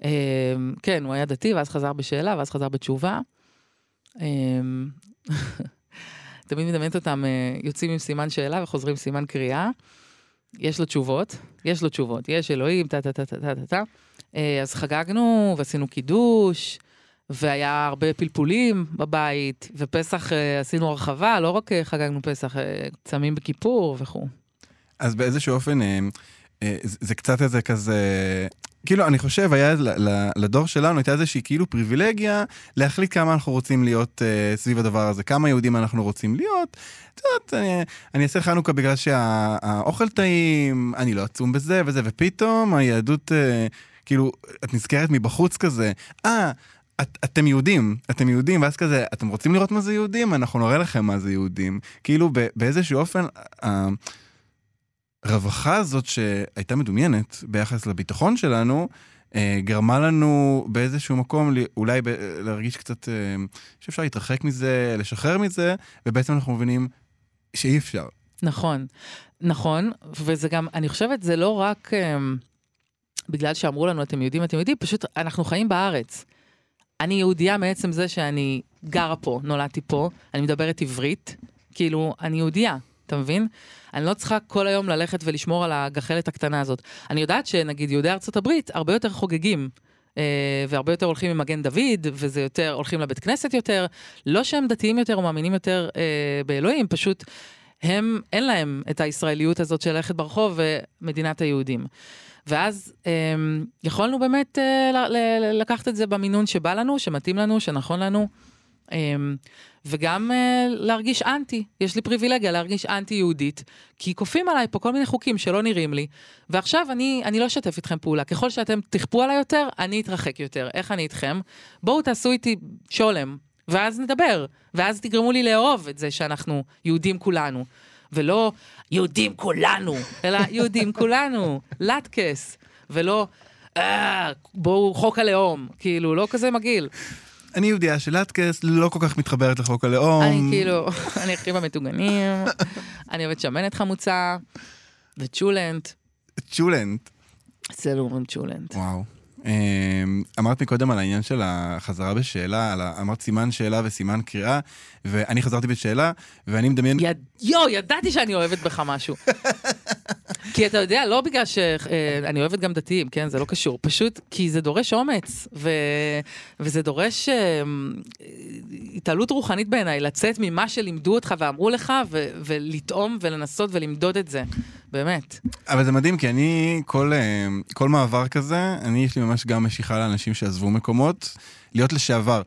אה, כן, הוא היה דתי, ואז חזר בשאלה, ואז חזר בתשובה. אה, תמיד מדמיינת אותם יוצאים עם סימן שאלה וחוזרים עם סימן קריאה. יש לו תשובות, יש לו תשובות, יש אלוהים, טה טה טה טה טה טה. אז חגגנו ועשינו קידוש. והיה הרבה פלפולים בבית, ופסח אה, עשינו הרחבה, לא רק אה, חגגנו פסח, אה, צמים בכיפור וכו'. אז באיזשהו אופן, זה קצת איזה כזה, כאילו, אני חושב, היה לדור שלנו, הייתה איזושהי כאילו פריבילגיה להחליט כמה אנחנו רוצים להיות סביב הדבר הזה, כמה יהודים אנחנו רוצים להיות. את יודעת, אני, אני אעשה חנוכה בגלל שהאוכל טעים, אני לא עצום בזה וזה, ופתאום היהדות, כאילו, את נזכרת מבחוץ כזה, אה, את, אתם יהודים, אתם יהודים, ואז כזה, אתם רוצים לראות מה זה יהודים? אנחנו נראה לכם מה זה יהודים. כאילו באיזשהו אופן, הרווחה הזאת שהייתה מדומיינת ביחס לביטחון שלנו, אה, גרמה לנו באיזשהו מקום אולי ב- להרגיש קצת אה, שאפשר להתרחק מזה, לשחרר מזה, ובעצם אנחנו מבינים שאי אפשר. נכון, נכון, וזה גם, אני חושבת, זה לא רק אה, בגלל שאמרו לנו, אתם יודעים, אתם יודעים, פשוט אנחנו חיים בארץ. אני יהודייה מעצם זה שאני גרה פה, נולדתי פה, אני מדברת עברית, כאילו, אני יהודייה, אתה מבין? אני לא צריכה כל היום ללכת ולשמור על הגחלת הקטנה הזאת. אני יודעת שנגיד יהודי ארצות הברית הרבה יותר חוגגים. אה, והרבה יותר הולכים עם מגן דוד, וזה יותר, הולכים לבית כנסת יותר. לא שהם דתיים יותר או מאמינים יותר אה, באלוהים, פשוט הם, אין להם את הישראליות הזאת של ללכת ברחוב ומדינת היהודים. ואז אה, יכולנו באמת ל- לקחת את זה במינון שבא לנו, שמתאים לנו, שנכון לנו. אה, וגם אה, להרגיש אנטי, יש לי פריבילגיה להרגיש אנטי יהודית, כי כופים עליי פה כל מיני חוקים שלא נראים לי, ועכשיו אני, אני לא אשתף איתכם פעולה, ככל שאתם תכפו עליי יותר, אני אתרחק יותר, איך אני איתכם? בואו תעשו איתי שולם, ואז נדבר, ואז תגרמו לי לאהוב את זה שאנחנו יהודים כולנו. ולא יהודים כולנו, אלא יהודים כולנו, לטקס, ולא אה, בואו חוק הלאום, כאילו, לא כזה מגעיל. אני יהודייה של לטקס, לא כל כך מתחברת לחוק הלאום. אני כאילו, אני הכי במטוגנים, אני אוהבת שמנת חמוצה, וצ'ולנט, צ'ולנט. אצלנו אומרים צ'ולנט. וואו. אמ, אמרת מקודם על העניין של החזרה בשאלה, על ה- אמרת סימן שאלה וסימן קריאה, ואני חזרתי בשאלה, ואני מדמיין... יד... יואו, ידעתי שאני אוהבת בך משהו. כי אתה יודע, לא בגלל שאני אוהבת גם דתיים, כן? זה לא קשור. פשוט כי זה דורש אומץ, ו... וזה דורש אה, התעלות רוחנית בעיניי, לצאת ממה שלימדו אותך ואמרו לך, ו... ולטעום ולנסות ולמדוד את זה. באמת. אבל זה מדהים, כי אני, כל, אה, כל מעבר כזה, אני, יש לי ממש גם משיכה לאנשים שעזבו מקומות, להיות לשעבר.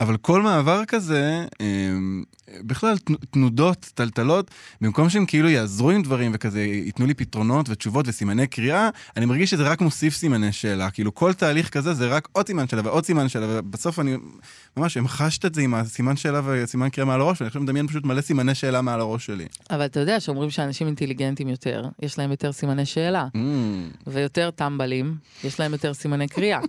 אבל כל מעבר כזה, אה, בכלל תנו- תנודות, טלטלות, במקום שהם כאילו יעזרו עם דברים וכזה ייתנו לי פתרונות ותשובות וסימני קריאה, אני מרגיש שזה רק מוסיף סימני שאלה. כאילו כל תהליך כזה זה רק עוד סימן שאלה ועוד סימן שאלה, ובסוף אני ממש המחשת את זה עם הסימן שאלה וסימן קריאה מעל הראש, ואני עכשיו מדמיין פשוט מלא סימני שאלה מעל הראש שלי. אבל אתה יודע שאומרים שאנשים אינטליגנטים יותר, יש להם יותר סימני שאלה. Mm. ויותר טמבלים, יש להם יותר סימני קריאה.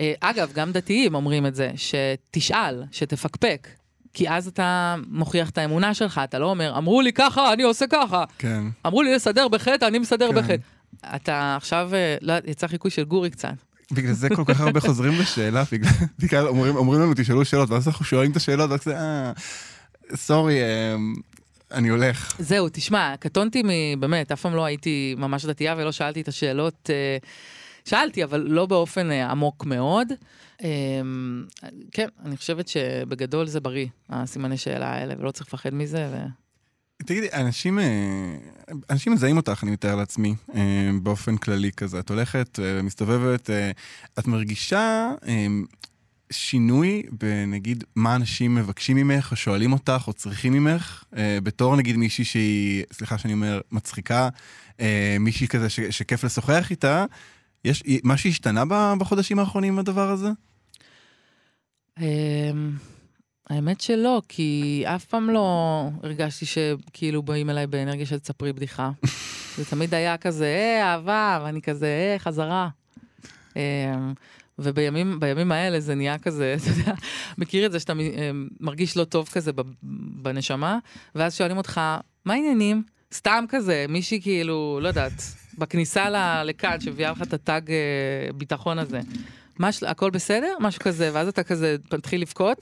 אה, אגב, גם דתיים אומרים את זה, שתשאל, שתפקפק. כי אז אתה מוכיח את האמונה שלך, אתה לא אומר, אמרו לי ככה, אני עושה ככה. כן. אמרו לי לסדר בחטא, אני מסדר כן. בחטא. אתה עכשיו, אה, לא, יצא חיקוי של גורי קצת. בגלל זה כל כך הרבה חוזרים לשאלה, בגלל, בגלל אומרים, אומרים לנו תשאלו שאלות, ואז אנחנו שואלים את השאלות, ואז זה, אה, סורי, אה, אני הולך. זהו, תשמע, קטונתי מ... באמת, אף פעם לא הייתי ממש דתייה ולא שאלתי את השאלות. אה, שאלתי, אבל לא באופן אה, עמוק מאוד. אה, כן, אני חושבת שבגדול זה בריא, הסימני שאלה האלה, ולא צריך לפחד מזה. ו... תגידי, אנשים, אה, אנשים מזהים אותך, אני מתאר לעצמי, אה, באופן כללי כזה. את הולכת, מסתובבת, אה, את מרגישה שינוי בנגיד מה אנשים מבקשים ממך, או שואלים אותך, או צריכים ממך, בתור נגיד מישהי שהיא, סליחה שאני אומר, מצחיקה, מישהי כזה ש, שכיף לשוחח איתה. יש משהו השתנה ב- בחודשים האחרונים בדבר הזה? אמ, האמת שלא, כי אף פעם לא הרגשתי שכאילו באים אליי באנרגיה של תספרי בדיחה. זה תמיד היה כזה, אה, אהבה, ואני כזה, אה, חזרה. אמ, ובימים בימים האלה זה נהיה כזה, אתה יודע, מכיר את זה שאתה אמ, מרגיש לא טוב כזה בנשמה, ואז שואלים אותך, מה העניינים? סתם כזה, מישהי כאילו, לא יודעת, בכניסה לכאן, שמביאה לך את הטאג אה, ביטחון הזה. מה של... הכל בסדר? משהו כזה, ואז אתה כזה מתחיל לבכות.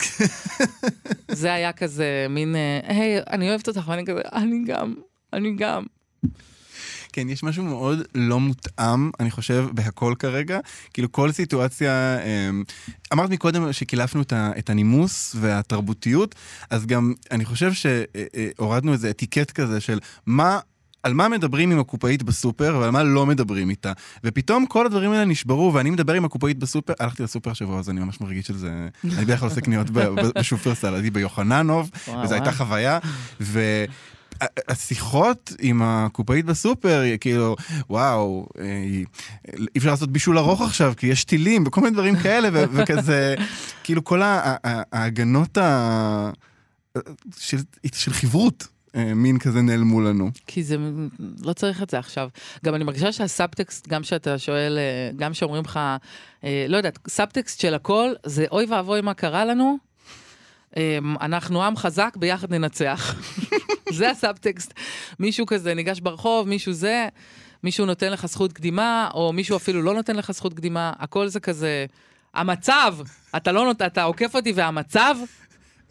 זה היה כזה מין, אה, היי, אני אוהבת אותך, ואני כזה, אני גם, אני גם. כן, יש משהו מאוד לא מותאם, אני חושב, בהכל כרגע. כאילו, כל סיטואציה... אמ, אמרת מקודם שקילפנו את, הנימוס והתרבותיות, אז גם אני חושב שהורדנו איזה אתיקט כזה של מה... על מה מדברים עם הקופאית בסופר ועל מה לא מדברים איתה. ופתאום כל הדברים האלה נשברו, ואני מדבר עם הקופאית בסופר, הלכתי לסופר השבוע, אז אני ממש מרגיש על זה, אני בדרך כלל עושה קניות בשופרסל, הייתי ביוחננוב, וזו הייתה. חוויה, ו... השיחות עם הקופאית בסופר, כאילו, וואו, אה, אי אפשר לעשות בישול ארוך עכשיו, כי יש טילים וכל מיני דברים כאלה, ו- וכזה, כאילו כל ההגנות ה... של, של חברות, מין כזה נעלמו לנו. כי זה, לא צריך את זה עכשיו. גם אני מרגישה שהסאבטקסט, גם שאתה שואל, אה, גם שאומרים לך, אה, לא יודעת, סאבטקסט של הכל, זה אוי ואבוי מה קרה לנו, אה, אנחנו עם חזק, ביחד ננצח. זה הסאבטקסט. מישהו כזה ניגש ברחוב, מישהו זה, מישהו נותן לך זכות קדימה, או מישהו אפילו לא נותן לך זכות קדימה, הכל זה כזה, המצב, אתה לא נות... אתה עוקף אותי והמצב,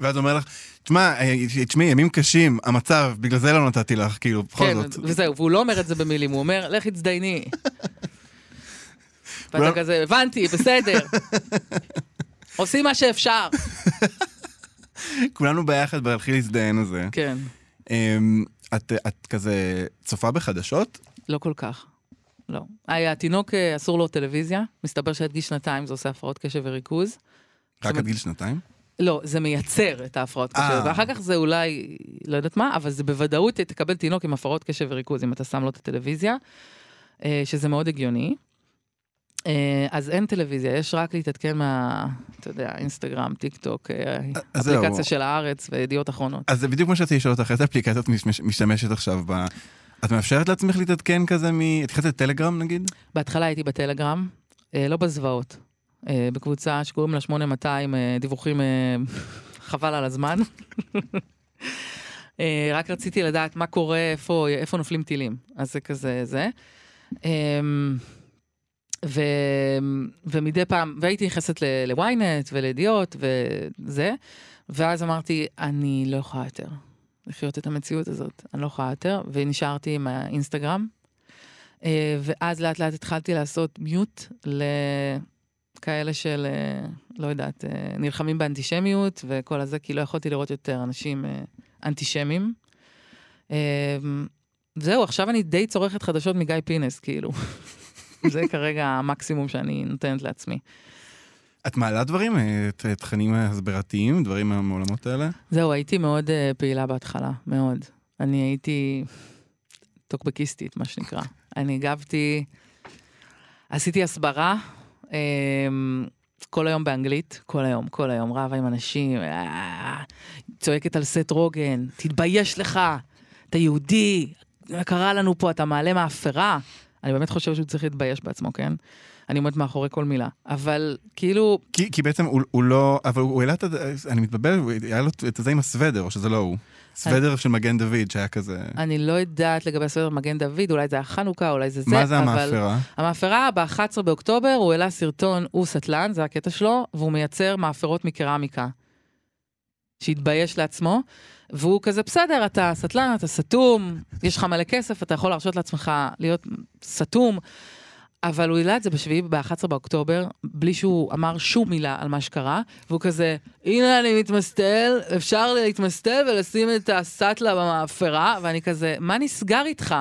ואז אומר לך, תשמע, אה, תשמעי, ימים קשים, המצב, בגלל זה לא נתתי לך, כאילו, בכל כן, זאת. וזהו, והוא לא אומר את זה במילים, הוא אומר, לך תזדייני. כולם- ואתה כזה, הבנתי, בסדר. עושים מה שאפשר. כולנו ביחד בלהתחיל להזדיין הזה. כן, אמ, את, את כזה צופה בחדשות? לא כל כך. לא. היה, התינוק אה, אסור לו טלוויזיה, מסתבר שעד גיל שנתיים זה עושה הפרעות קשב וריכוז. רק עד גיל שנתיים? לא, זה מייצר את ההפרעות קשב, אה. ואחר כך זה אולי, לא יודעת מה, אבל זה בוודאות תקבל תינוק עם הפרעות קשב וריכוז אם אתה שם לו את הטלוויזיה, אה, שזה מאוד הגיוני. אה, אז אין טלוויזיה, יש רק להתעדכן מה, אתה יודע, אינסטגרם, טיק טוק, זהו. אפליקציה של הארץ וידיעות אחרונות. אז זה בדיוק מה שרציתי לשאול אותך, איזה אפליקציות משתמש- משתמשת עכשיו ב... את מאפשרת לעצמך להתעדכן כזה מ... את נכנסת לטלגרם נגיד? בהתחלה הייתי בטלגרם, לא בזוועות, בקבוצה שקוראים לה 8200, אה, דיווחים אה, חבל על הזמן. אה, רק רציתי לדעת מה קורה, איפה, איפה נופלים טילים. אז זה כזה, זה. אה, ו, ומדי פעם, והייתי נכנסת ל-ynet ולידיעות וזה, ואז אמרתי, אני לא יכולה יותר לחיות את המציאות הזאת, אני לא יכולה יותר, ונשארתי עם האינסטגרם. אה, ואז לאט לאט התחלתי לעשות מיוט לכאלה של, אה, לא יודעת, אה, נלחמים באנטישמיות וכל הזה, כי לא יכולתי לראות יותר אנשים אה, אנטישמים. אה, זהו, עכשיו אני די צורכת חדשות מגיא פינס, כאילו. זה כרגע המקסימום שאני נותנת לעצמי. את מעלה דברים, תכנים הסברתיים, דברים מהעולמות האלה? זהו, הייתי מאוד פעילה בהתחלה, מאוד. אני הייתי טוקבקיסטית, מה שנקרא. אני הגבתי, עשיתי הסברה, כל היום באנגלית, כל היום, כל היום, רבה עם אנשים, אה, צועקת על סט רוגן, תתבייש לך, אתה יהודי, מה קרה לנו פה, אתה מעלה מאפרה. אני באמת חושב שהוא צריך להתבייש בעצמו, כן? אני עומדת מאחורי כל מילה. אבל כאילו, כי, כי בעצם הוא, הוא לא, אבל הוא העלה את, ה- אני מתבלבל, הוא- לו את זה עם הסוודר, או שזה לא הוא. סוודר של מגן דוד שהיה כזה... אני לא יודעת לגבי הסדר מגן דוד, אולי זה היה חנוכה, אולי זה זה, מה זה אבל... המאפרה? המאפרה, ב-11 באוקטובר הוא העלה סרטון, הוא סטלן, זה הקטע שלו, והוא מייצר מאפרות מקרמיקה. שהתבייש לעצמו, והוא כזה, בסדר, אתה סטלן, אתה סתום, יש לך מלא כסף, אתה יכול להרשות לעצמך להיות סתום, אבל הוא העלה את זה בשביעי, ב-11 באוקטובר, בלי שהוא אמר שום מילה על מה שקרה, והוא כזה, הנה אני מתמסטל, אפשר להתמסטל ולשים את הסאטלה במאפרה, ואני כזה, מה נסגר איתך?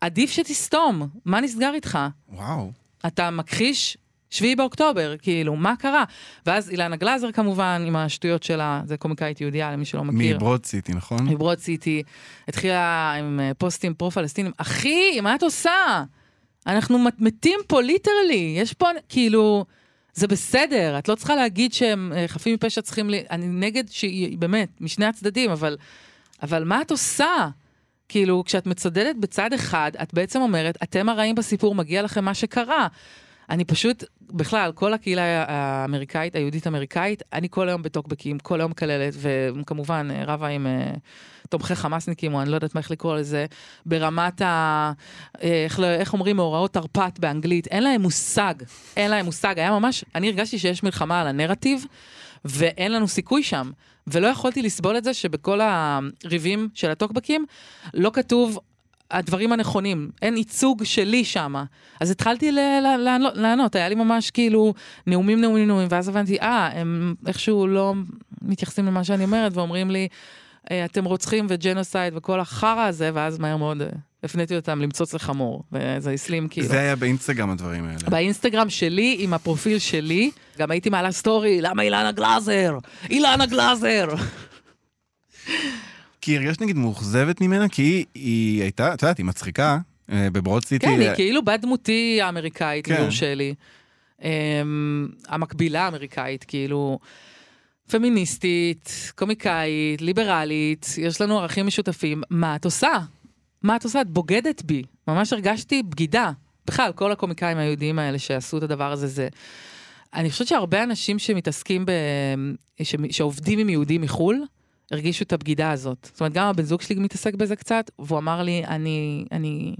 עדיף שתסתום, מה נסגר איתך? וואו. אתה מכחיש שביעי באוקטובר, כאילו, מה קרה? ואז אילנה גלאזר כמובן, עם השטויות שלה, זה קומיקאית יהודייה, למי שלא מכיר. מברוד סיטי, נכון? מ Broad City, התחילה עם אה, פוסטים פרו-פלסטינים. אחי, מה את עושה? אנחנו מת- מתים פה literally, יש פה, כאילו, זה בסדר, את לא צריכה להגיד שהם אה, חפים מפשע צריכים, ל... אני נגד שהיא, באמת, משני הצדדים, אבל, אבל מה את עושה? כאילו, כשאת מצדדת בצד אחד, את בעצם אומרת, אתם הרעים בסיפור, מגיע לכם מה שקרה. אני פשוט, בכלל, כל הקהילה האמריקאית, היהודית-אמריקאית, אני כל היום בטוקבקים, כל היום מקללת, וכמובן אה, רבה עם אה, תומכי חמאסניקים, או אני לא יודעת מה איך לקרוא לזה, ברמת ה... אה, איך, לא- איך אומרים, מאורעות תרפ"ט באנגלית, אין להם מושג, אין להם מושג. היה ממש, אני הרגשתי שיש מלחמה על הנרטיב, ואין לנו סיכוי שם. ולא יכולתי לסבול את זה שבכל הריבים של הטוקבקים לא כתוב הדברים הנכונים, אין ייצוג שלי שמה. אז התחלתי לענות, היה לי ממש כאילו נאומים, נאומים, נאומים, ואז הבנתי, אה, הם איכשהו לא מתייחסים למה שאני אומרת, ואומרים לי, "אה, אתם רוצחים ו genocide וכל החרא הזה, ואז מהר מאוד אה, הפניתי אותם למצוץ לחמור, וזה הסלים כאילו. זה היה באינסטגרם הדברים האלה. באינסטגרם שלי, עם הפרופיל שלי, גם הייתי מעלה סטורי, למה אילנה גלאזר? אילנה גלאזר! כי הרגשת נגיד מאוכזבת ממנה, כי היא, היא הייתה, את יודעת, היא מצחיקה, אה, ב Broad City. כן, היא כאילו בת דמותי האמריקאית, כן. יורשה לי. אמ, המקבילה האמריקאית, כאילו, פמיניסטית, קומיקאית, ליברלית, יש לנו ערכים משותפים. מה את עושה? מה את עושה? את בוגדת בי. ממש הרגשתי בגידה. בכלל, כל הקומיקאים היהודים האלה שעשו את הדבר הזה, זה... אני חושבת שהרבה אנשים שמתעסקים ב... ש... שעובדים עם יהודים מחו"ל, הרגישו את הבגידה הזאת. זאת אומרת, גם הבן זוג שלי מתעסק בזה קצת, והוא אמר לי, אני... אני...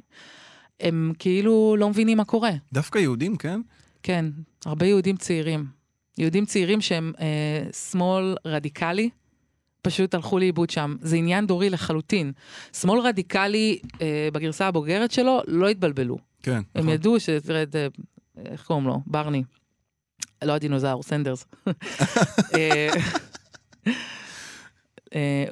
הם כאילו לא מבינים מה קורה. דווקא יהודים, כן? כן, הרבה יהודים צעירים. יהודים צעירים שהם אה, שמאל רדיקלי, פשוט הלכו לאיבוד שם. זה עניין דורי לחלוטין. שמאל רדיקלי, אה, בגרסה הבוגרת שלו, לא התבלבלו. כן. הם נכון. ידעו ש... תראה, אה, איך קוראים לו? ברני. לא הדינוזאור, סנדרס. אה,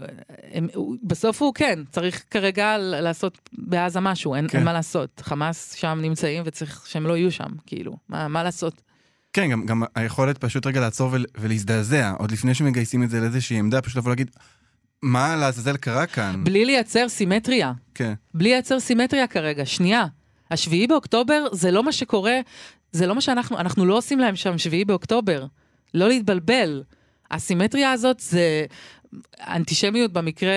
הם- בסוף הוא כן, צריך כרגע לעשות בעזה משהו, אין כן. אין מה לעשות. חמאס שם נמצאים וצריך שהם לא יהיו שם, כאילו, מה מה לעשות? כן, גם, גם היכולת פשוט רגע לעצור ול, ולהזדעזע, עוד לפני שמגייסים את זה לאיזושהי עמדה, פשוט לבוא להגיד, מה לעזאזל קרה כאן? בלי לייצר סימטריה. כן. בלי לייצר סימטריה כרגע, שנייה. השביעי באוקטובר זה לא מה שקורה זה לא מה שאנחנו, אנחנו לא עושים להם שם שביעי באוקטובר. לא להתבלבל. הסימטריה הזאת זה אנטישמיות במקרה,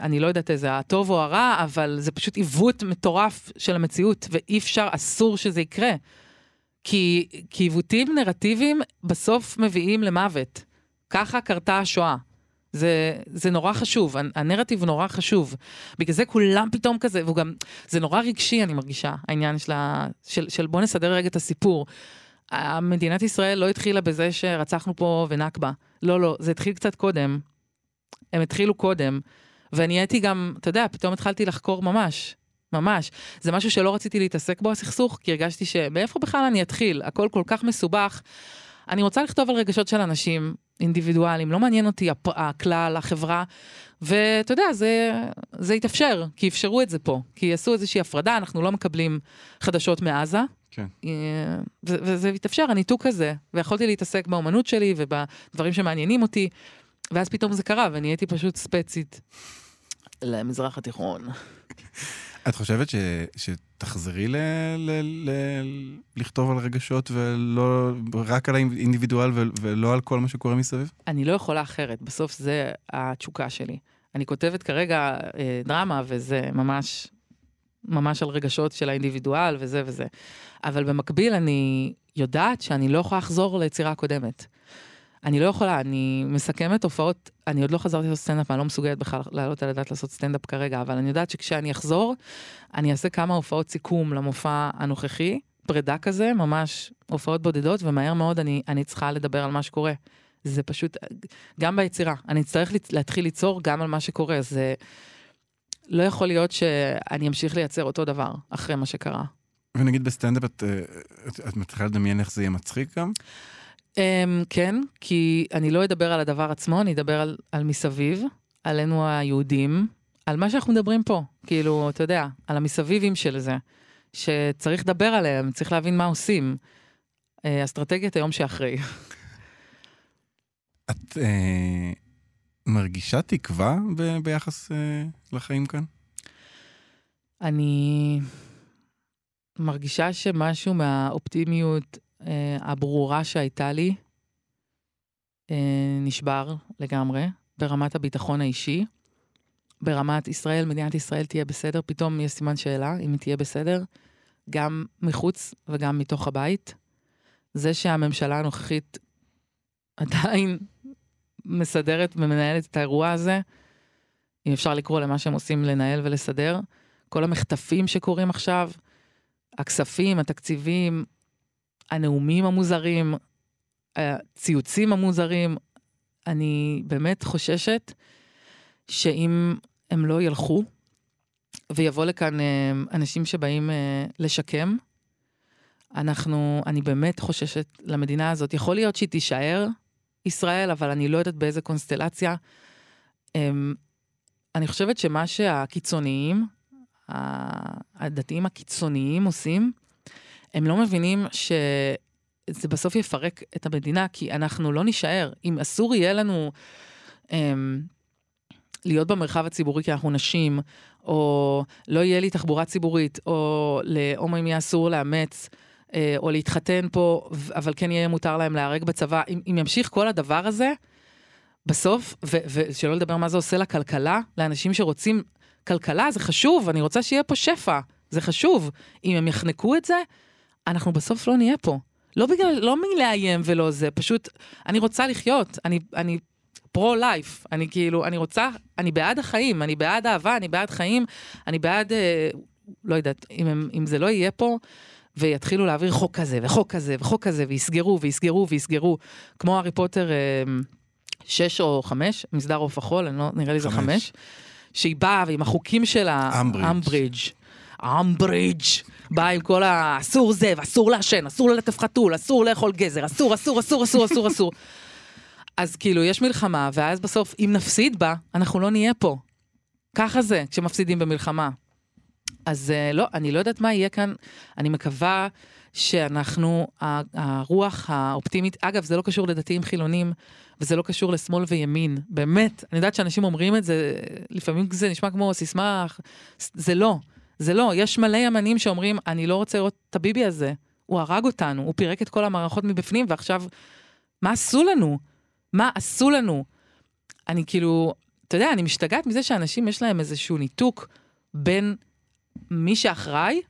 אני לא יודעת איזה, הטוב או הרע, אבל זה פשוט עיוות מטורף של המציאות, ואי אפשר, אסור שזה יקרה. כי, כי עיוותים נרטיביים בסוף מביאים למוות. ככה קרתה השואה. זה, זה נורא חשוב, הנרטיב נורא חשוב. בגלל זה כולם פתאום כזה, והוא גם, זה נורא רגשי, אני מרגישה, העניין של, של, של בוא נסדר רגע את הסיפור. מדינת ישראל לא התחילה בזה שרצחנו פה ונכבה. לא, לא, זה התחיל קצת קודם. הם התחילו קודם, ואני הייתי גם, אתה יודע, פתאום התחלתי לחקור ממש. ממש. זה משהו שלא רציתי להתעסק בו, הסכסוך, כי הרגשתי שמאיפה בכלל אני אתחיל? הכל כל כך מסובך. אני רוצה לכתוב על רגשות של אנשים אינדיבידואלים, לא מעניין אותי הפ... הכלל, החברה, ואתה יודע, זה, זה התאפשר, כי אפשרו את זה פה, כי עשו איזושהי הפרדה, אנחנו לא מקבלים חדשות מעזה. כן. אה, וזה התאפשר, הניתוק הזה, ויכולתי להתעסק באומנות שלי ובדברים שמעניינים אותי, ואז פתאום זה קרה, ונהייתי פשוט ספצית למזרח התיכון. את חושבת ש, שתחזרי ל, ל, ל, לכתוב על רגשות ולא רק על האינדיבידואל ולא על כל מה שקורה מסביב? אני לא יכולה אחרת, בסוף זה התשוקה שלי. אני כותבת כרגע אה, דרמה, וזה ממש, ממש על רגשות של האינדיבידואל וזה וזה. אבל במקביל אני יודעת שאני לא יכולה לחזור ליצירה הקודמת. אני לא יכולה, אני מסכמת הופעות, אני עוד לא חזרתי לעשות סטנדאפ, אני לא מסוגלת בכלל לעלות על הדעת לעשות סטנדאפ כרגע, אבל אני יודעת שכשאני אחזור, אני אעשה כמה הופעות סיכום למופע הנוכחי, פרידה כזה, ממש הופעות בודדות, ומהר מאוד אני, אני צריכה לדבר על מה שקורה. זה פשוט, גם ביצירה, אני אצטרך להתחיל ליצור גם על מה שקורה, זה לא יכול להיות שאני אמשיך לייצר אותו דבר אחרי מה שקרה. ונגיד בסטנדאפ את, אה, את, את מתחילה לדמיין איך זה יהיה מצחיק גם? Um, כן, כי אני לא אדבר על הדבר עצמו, אני אדבר על, על מסביב, עלינו היהודים, על מה שאנחנו מדברים פה, כאילו, אתה יודע, על המסביבים של זה, שצריך לדבר עליהם, צריך להבין מה עושים. Uh, אסטרטגיית היום שאחרי. את uh, מרגישה תקווה ב- ביחס uh, לחיים כאן? אני מרגישה שמשהו מהאופטימיות הברורה שהייתה לי אה, נשבר לגמרי, ברמת הביטחון האישי. ברמת ישראל, מדינת ישראל תהיה בסדר, פתאום יש סימן שאלה אם היא תהיה בסדר, גם מחוץ וגם מתוך הבית. זה שהממשלה הנוכחית עדיין מסדרת ומנהלת את האירוע הזה, אם אפשר לקרוא למה שהם עושים לנהל ולסדר, כל המחטפים שקורים עכשיו, הכספים, התקציבים, הנאומים המוזרים, הציוצים המוזרים, אני באמת חוששת שאם הם לא ילכו, ויבוא לכאן אה, אנשים שבאים אה, לשקם, אנחנו, אני באמת חוששת למדינה הזאת. יכול להיות שהיא תישאר ישראל, אבל אני לא יודעת באיזה קונסטלציה. אמ, אני חושבת שמה שהקיצוניים, הדתיים הקיצוניים עושים, הם לא מבינים שזה בסוף יפרק את המדינה, כי אנחנו לא נישאר. אם אסור יהיה לנו אמ, להיות במרחב הציבורי כי אנחנו נשים, או לא יהיה לי תחבורה ציבורית, או להומואים יהיה אסור לאמץ, אה, או להתחתן פה, אבל כן יהיה מותר להם להיהרג בצבא, אם, אם ימשיך כל הדבר הזה, בסוף, ושלא לדבר מה זה עושה לכלכלה, לאנשים שרוצים כלכלה, זה חשוב, אני רוצה שיהיה פה שפע, זה חשוב. אם הם יחנקו את זה, אנחנו בסוף לא נהיה פה. לא בגלל, לא מלאיים ולא זה, פשוט, אני רוצה לחיות, אני, אני פרו-לייף, אני כאילו, אני רוצה, אני בעד החיים, אני בעד אהבה, אני בעד חיים, אני בעד, אה, לא יודעת, אם, הם, אם זה לא יהיה פה, ויתחילו להעביר חוק כזה, וחוק כזה, וחוק כזה, ויסגרו, ויסגרו, ויסגרו, כמו הארי פוטר אה, שש או חמש, מסדר עוף החול, לא, נראה לי זה חמש, שהיא באה ועם החוקים שלה, אמברידג'. אמברידג'. בא עם כל האסור זה, ואסור לעשן, אסור ללטף חתול, אסור לאכול גזר, אסור, אסור, אסור, אסור, אסור, אסור. אז כאילו, יש מלחמה, ואז בסוף, אם נפסיד בה, אנחנו לא נהיה פה. ככה זה, כשמפסידים במלחמה. אז uh, לא, אני לא יודעת מה יהיה כאן, אני מקווה שאנחנו, הרוח האופטימית, אגב, זה לא קשור לדתיים חילונים, וזה לא קשור לשמאל וימין, באמת, אני יודעת שאנשים אומרים את זה, לפעמים זה נשמע כמו סיסמה, זה לא. זה לא, יש מלא ימנים שאומרים, אני לא רוצה לראות את הביבי הזה, הוא הרג אותנו, הוא פירק את כל המערכות מבפנים, ועכשיו, מה עשו לנו? מה עשו לנו? אני כאילו, אתה יודע, אני משתגעת מזה שאנשים יש להם איזשהו ניתוק בין מי שאחראי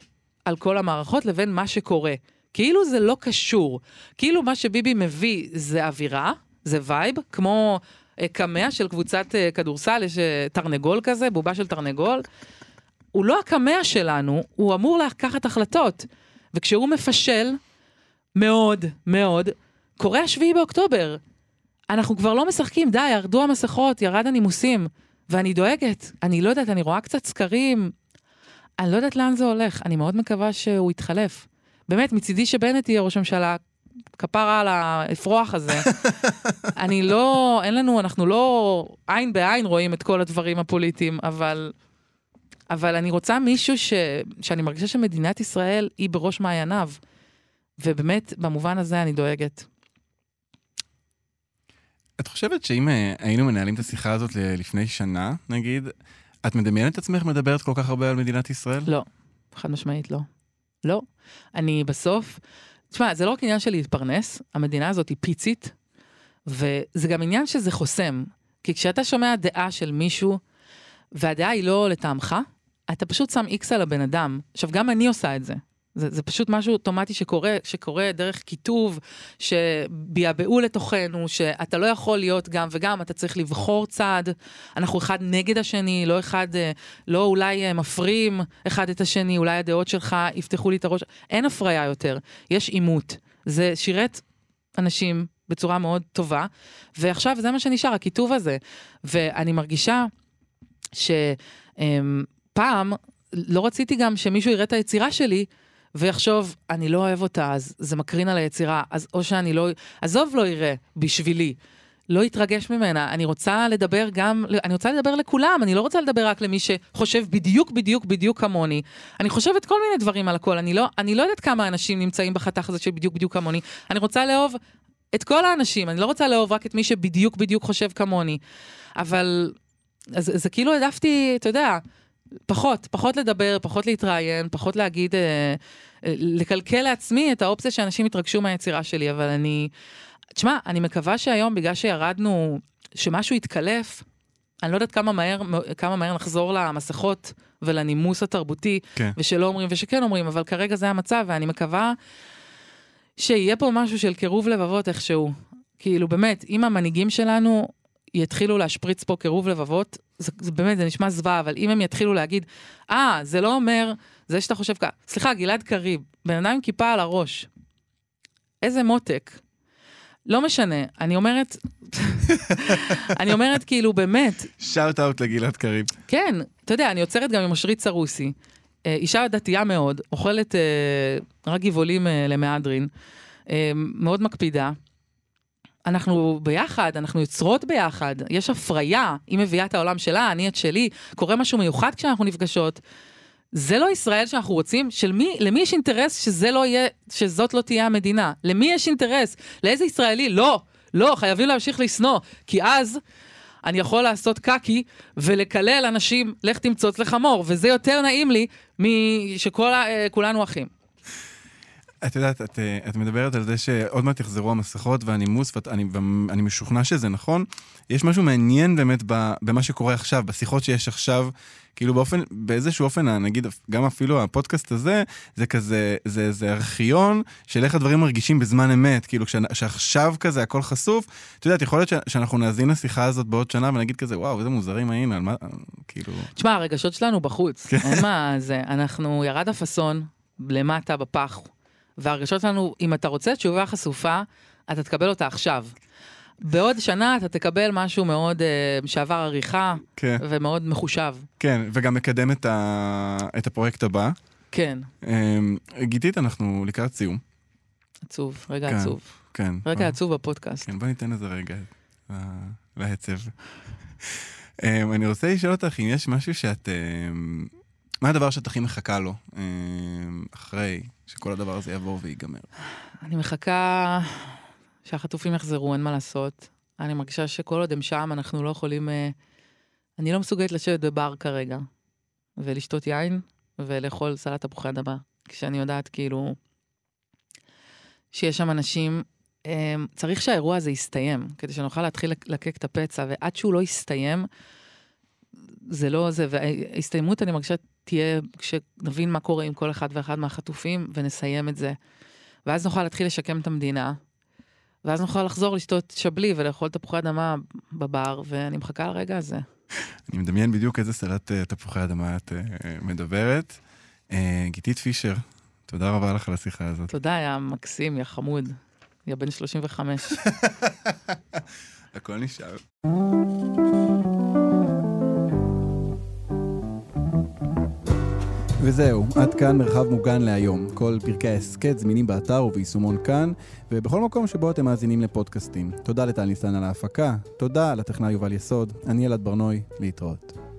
על כל המערכות לבין מה שקורה. כאילו זה לא קשור. כאילו מה שביבי מביא זה אווירה, זה vibe, כמו אה, קמע של קבוצת אה, כדורסל, יש אה, תרנגול כזה, בובה של תרנגול. הוא לא הקמע שלנו, הוא אמור לקחת החלטות. וכשהוא מפשל, מאוד, מאוד, קורה השביעי באוקטובר. אנחנו כבר לא משחקים, די, ירדו המסכות, ירד הנימוסים. ואני דואגת, אני לא יודעת, אני רואה קצת סקרים, אני לא יודעת לאן זה הולך, אני מאוד מקווה שהוא יתחלף. באמת, מצידי שבנט יהיה ראש ממשלה, כפרה על האפרוח הזה. אני לא, אין לנו, אנחנו לא עין בעין רואים את כל הדברים הפוליטיים, אבל, אבל אני רוצה מישהו ש, שאני מרגישה שמדינת ישראל היא בראש מעייניו. ובאמת, במובן הזה אני דואגת. את חושבת שאם אה, היינו מנהלים את השיחה הזאת לפני שנה, נגיד, את מדמיינת את עצמך מדברת כל כך הרבה על מדינת ישראל? לא, חד משמעית לא. לא. אני בסוף, תשמע, זה לא רק עניין של להתפרנס, המדינה הזאת היא פיצית, וזה גם עניין שזה חוסם. כי כשאתה שומע דעה של מישהו, והדעה היא לא לטעמך, אתה פשוט שם איקס על הבן אדם. עכשיו, גם אני עושה את זה. זה, זה פשוט משהו אוטומטי שקורה, שקורה דרך כיתוב, שביעבעו לתוכנו, שאתה לא יכול להיות גם וגם, אתה צריך לבחור צעד. אנחנו אחד נגד השני, לא אחד, אה, לא אולי אה, מפרים אחד את השני, אולי הדעות שלך יפתחו לי את הראש. אין הפריה יותר, יש עימות. זה שירת אנשים בצורה מאוד טובה, ועכשיו זה מה שנשאר, הכיתוב הזה. ואני מרגישה שפעם, לא רציתי גם שמישהו יראה את היצירה שלי, ויחשוב, אני לא אוהב אותה, אז זה מקרין על היצירה, אז או שאני לא, עזוב לא יראה, בשבילי. לא יתרגש ממנה, אני רוצה לדבר גם, אני רוצה לדבר לכולם, אני לא רוצה לדבר רק למי שחושב בדיוק בדיוק בדיוק כמוני. אני חושבת כל מיני דברים על הכל, אני לא, אני לא יודעת כמה אנשים נמצאים בחתך הזה של בדיוק בדיוק כמוני. אני רוצה לאהוב את כל האנשים, אני לא רוצה לאהוב רק את מי שבדיוק בדיוק חושב כמוני. אבל, אז זה כאילו העדפתי, אתה יודע, פחות, פחות לדבר, פחות להתראיין, פחות להגיד, אה, אה, לקלקל לעצמי את האופציה שאנשים יתרגשו מהיצירה שלי, אבל אני... תשמע, אני מקווה שהיום, בגלל שירדנו, שמשהו יתקלף, אני לא יודעת כמה מהר, כמה מהר נחזור למסכות ולנימוס התרבותי, כן. ושלא אומרים ושכן אומרים, אבל כרגע זה המצב, ואני מקווה שיהיה פה משהו של קירוב לבבות איכשהו. כאילו, באמת, אם המנהיגים שלנו יתחילו להשפריץ פה קירוב לבבות, זה, זה באמת, זה נשמע זוועה, אבל אם הם יתחילו להגיד, אה, ah, זה לא אומר, זה שאתה חושב ככה, סליחה, גלעד קריב, בן אדם עם כיפה על הראש, איזה מותק. לא משנה, אני אומרת, אני אומרת כאילו באמת. שאוט אאוט לגלעד קריב. כן, אתה יודע, אני עוצרת גם עם אושרית סרוסי, אה, אישה דתייה מאוד, אוכלת אה, רק גבעולים אה, למהדרין, אה, מאוד מקפידה. אנחנו ביחד, אנחנו יוצרות ביחד, יש הפריה, היא מביאה את העולם שלה, אני את שלי, קורה משהו מיוחד כשאנחנו נפגשות. זה לא ישראל שאנחנו רוצים? של מי, למי יש אינטרס שזה לא יהיה, שזאת לא תהיה המדינה? למי יש אינטרס? לאיזה ישראלי? לא, לא, חייבים להמשיך לשנוא, כי אז אני יכול לעשות קקי ולקלל אנשים, לך תמצוץ לחמור, וזה יותר נעים לי משכולנו אה, אחים. את יודעת, את, אה, את מדברת על זה שעוד מעט יחזרו המסכות והנימוס, ואני, משוכנע שזה נכון. יש משהו מעניין באמת במה שקורה עכשיו, בשיחות שיש עכשיו, כאילו באופן, באיזשהו אופן, נגיד, גם אפילו הפודקאסט הזה, זה כזה, זה, זה ארכיון של איך הדברים מרגישים בזמן אמת, כאילו שעכשיו כזה הכל חשוף. את יודעת, יכול להיות שאנחנו נאזין לשיחה הזאת בעוד שנה ונגיד כזה, וואו, איזה מוזרים היינו, על מה, כאילו... תשמע, הרגשות שלנו בחוץ, כן. אין מה זה, אנחנו, ירד הפאסון למטה בפח. והרגשות שלנו, אם אתה רוצה תשובה חשופה, אתה תקבל אותה עכשיו. בעוד שנה אתה תקבל משהו מאוד uh, שעבר עריכה, כן. ומאוד מחושב. כן, וגם מקדם את, ה... את הפרויקט הבא. כן. Um, גיתית, אנחנו לקראת סיום. עצוב, רגע כן, עצוב. כן. רגע עצוב בפודקאסט. כן, בוא ניתן איזה רגע להצב. um, אני רוצה לשאול אותך אם יש משהו שאת... Um, מה הדבר שאת הכי מחכה לו אחרי שכל הדבר הזה יעבור וייגמר? אני מחכה שהחטופים יחזרו, אין מה לעשות. אני מרגישה שכל עוד הם שם, אנחנו לא יכולים... אה, אני לא מסוגלת לשבת בבר כרגע, ולשתות יין, ולאכול סלט תפוחי אדמה. כשאני יודעת, כאילו... שיש שם אנשים, אמ, צריך שהאירוע הזה יסתיים, כדי שנוכל להתחיל לק- לקק את הפצע, ועד שהוא לא יסתיים, זה לא זה, וההסתיימות אני מרגישה תהיה כשנבין מה קורה עם כל אחד ואחד מהחטופים, ונסיים את זה. ואז נוכל להתחיל לשקם את המדינה, ואז נוכל לחזור לשתות שבלי ולאכול תפוחי אדמה בבר, ואני מחכה לרגע הזה. אני מדמיין בדיוק איזה סלט אה, תפוחי אדמה את אה, מדברת. אה, גיתית פישר, תודה רבה לך על השיחה הזאת. תודה, יא מקסים, יא חמוד. יא בן 35. הכל נשאר. וזהו, עד כאן מרחב מוגן להיום. כל פרקי ההסכת זמינים באתר וביישומון כאן, ובכל מקום שבו אתם מאזינים לפודקאסטים. תודה לטל ניסן על ההפקה, תודה לטכנאי יובל יסוד, אני אלעד ברנוי, להתראות.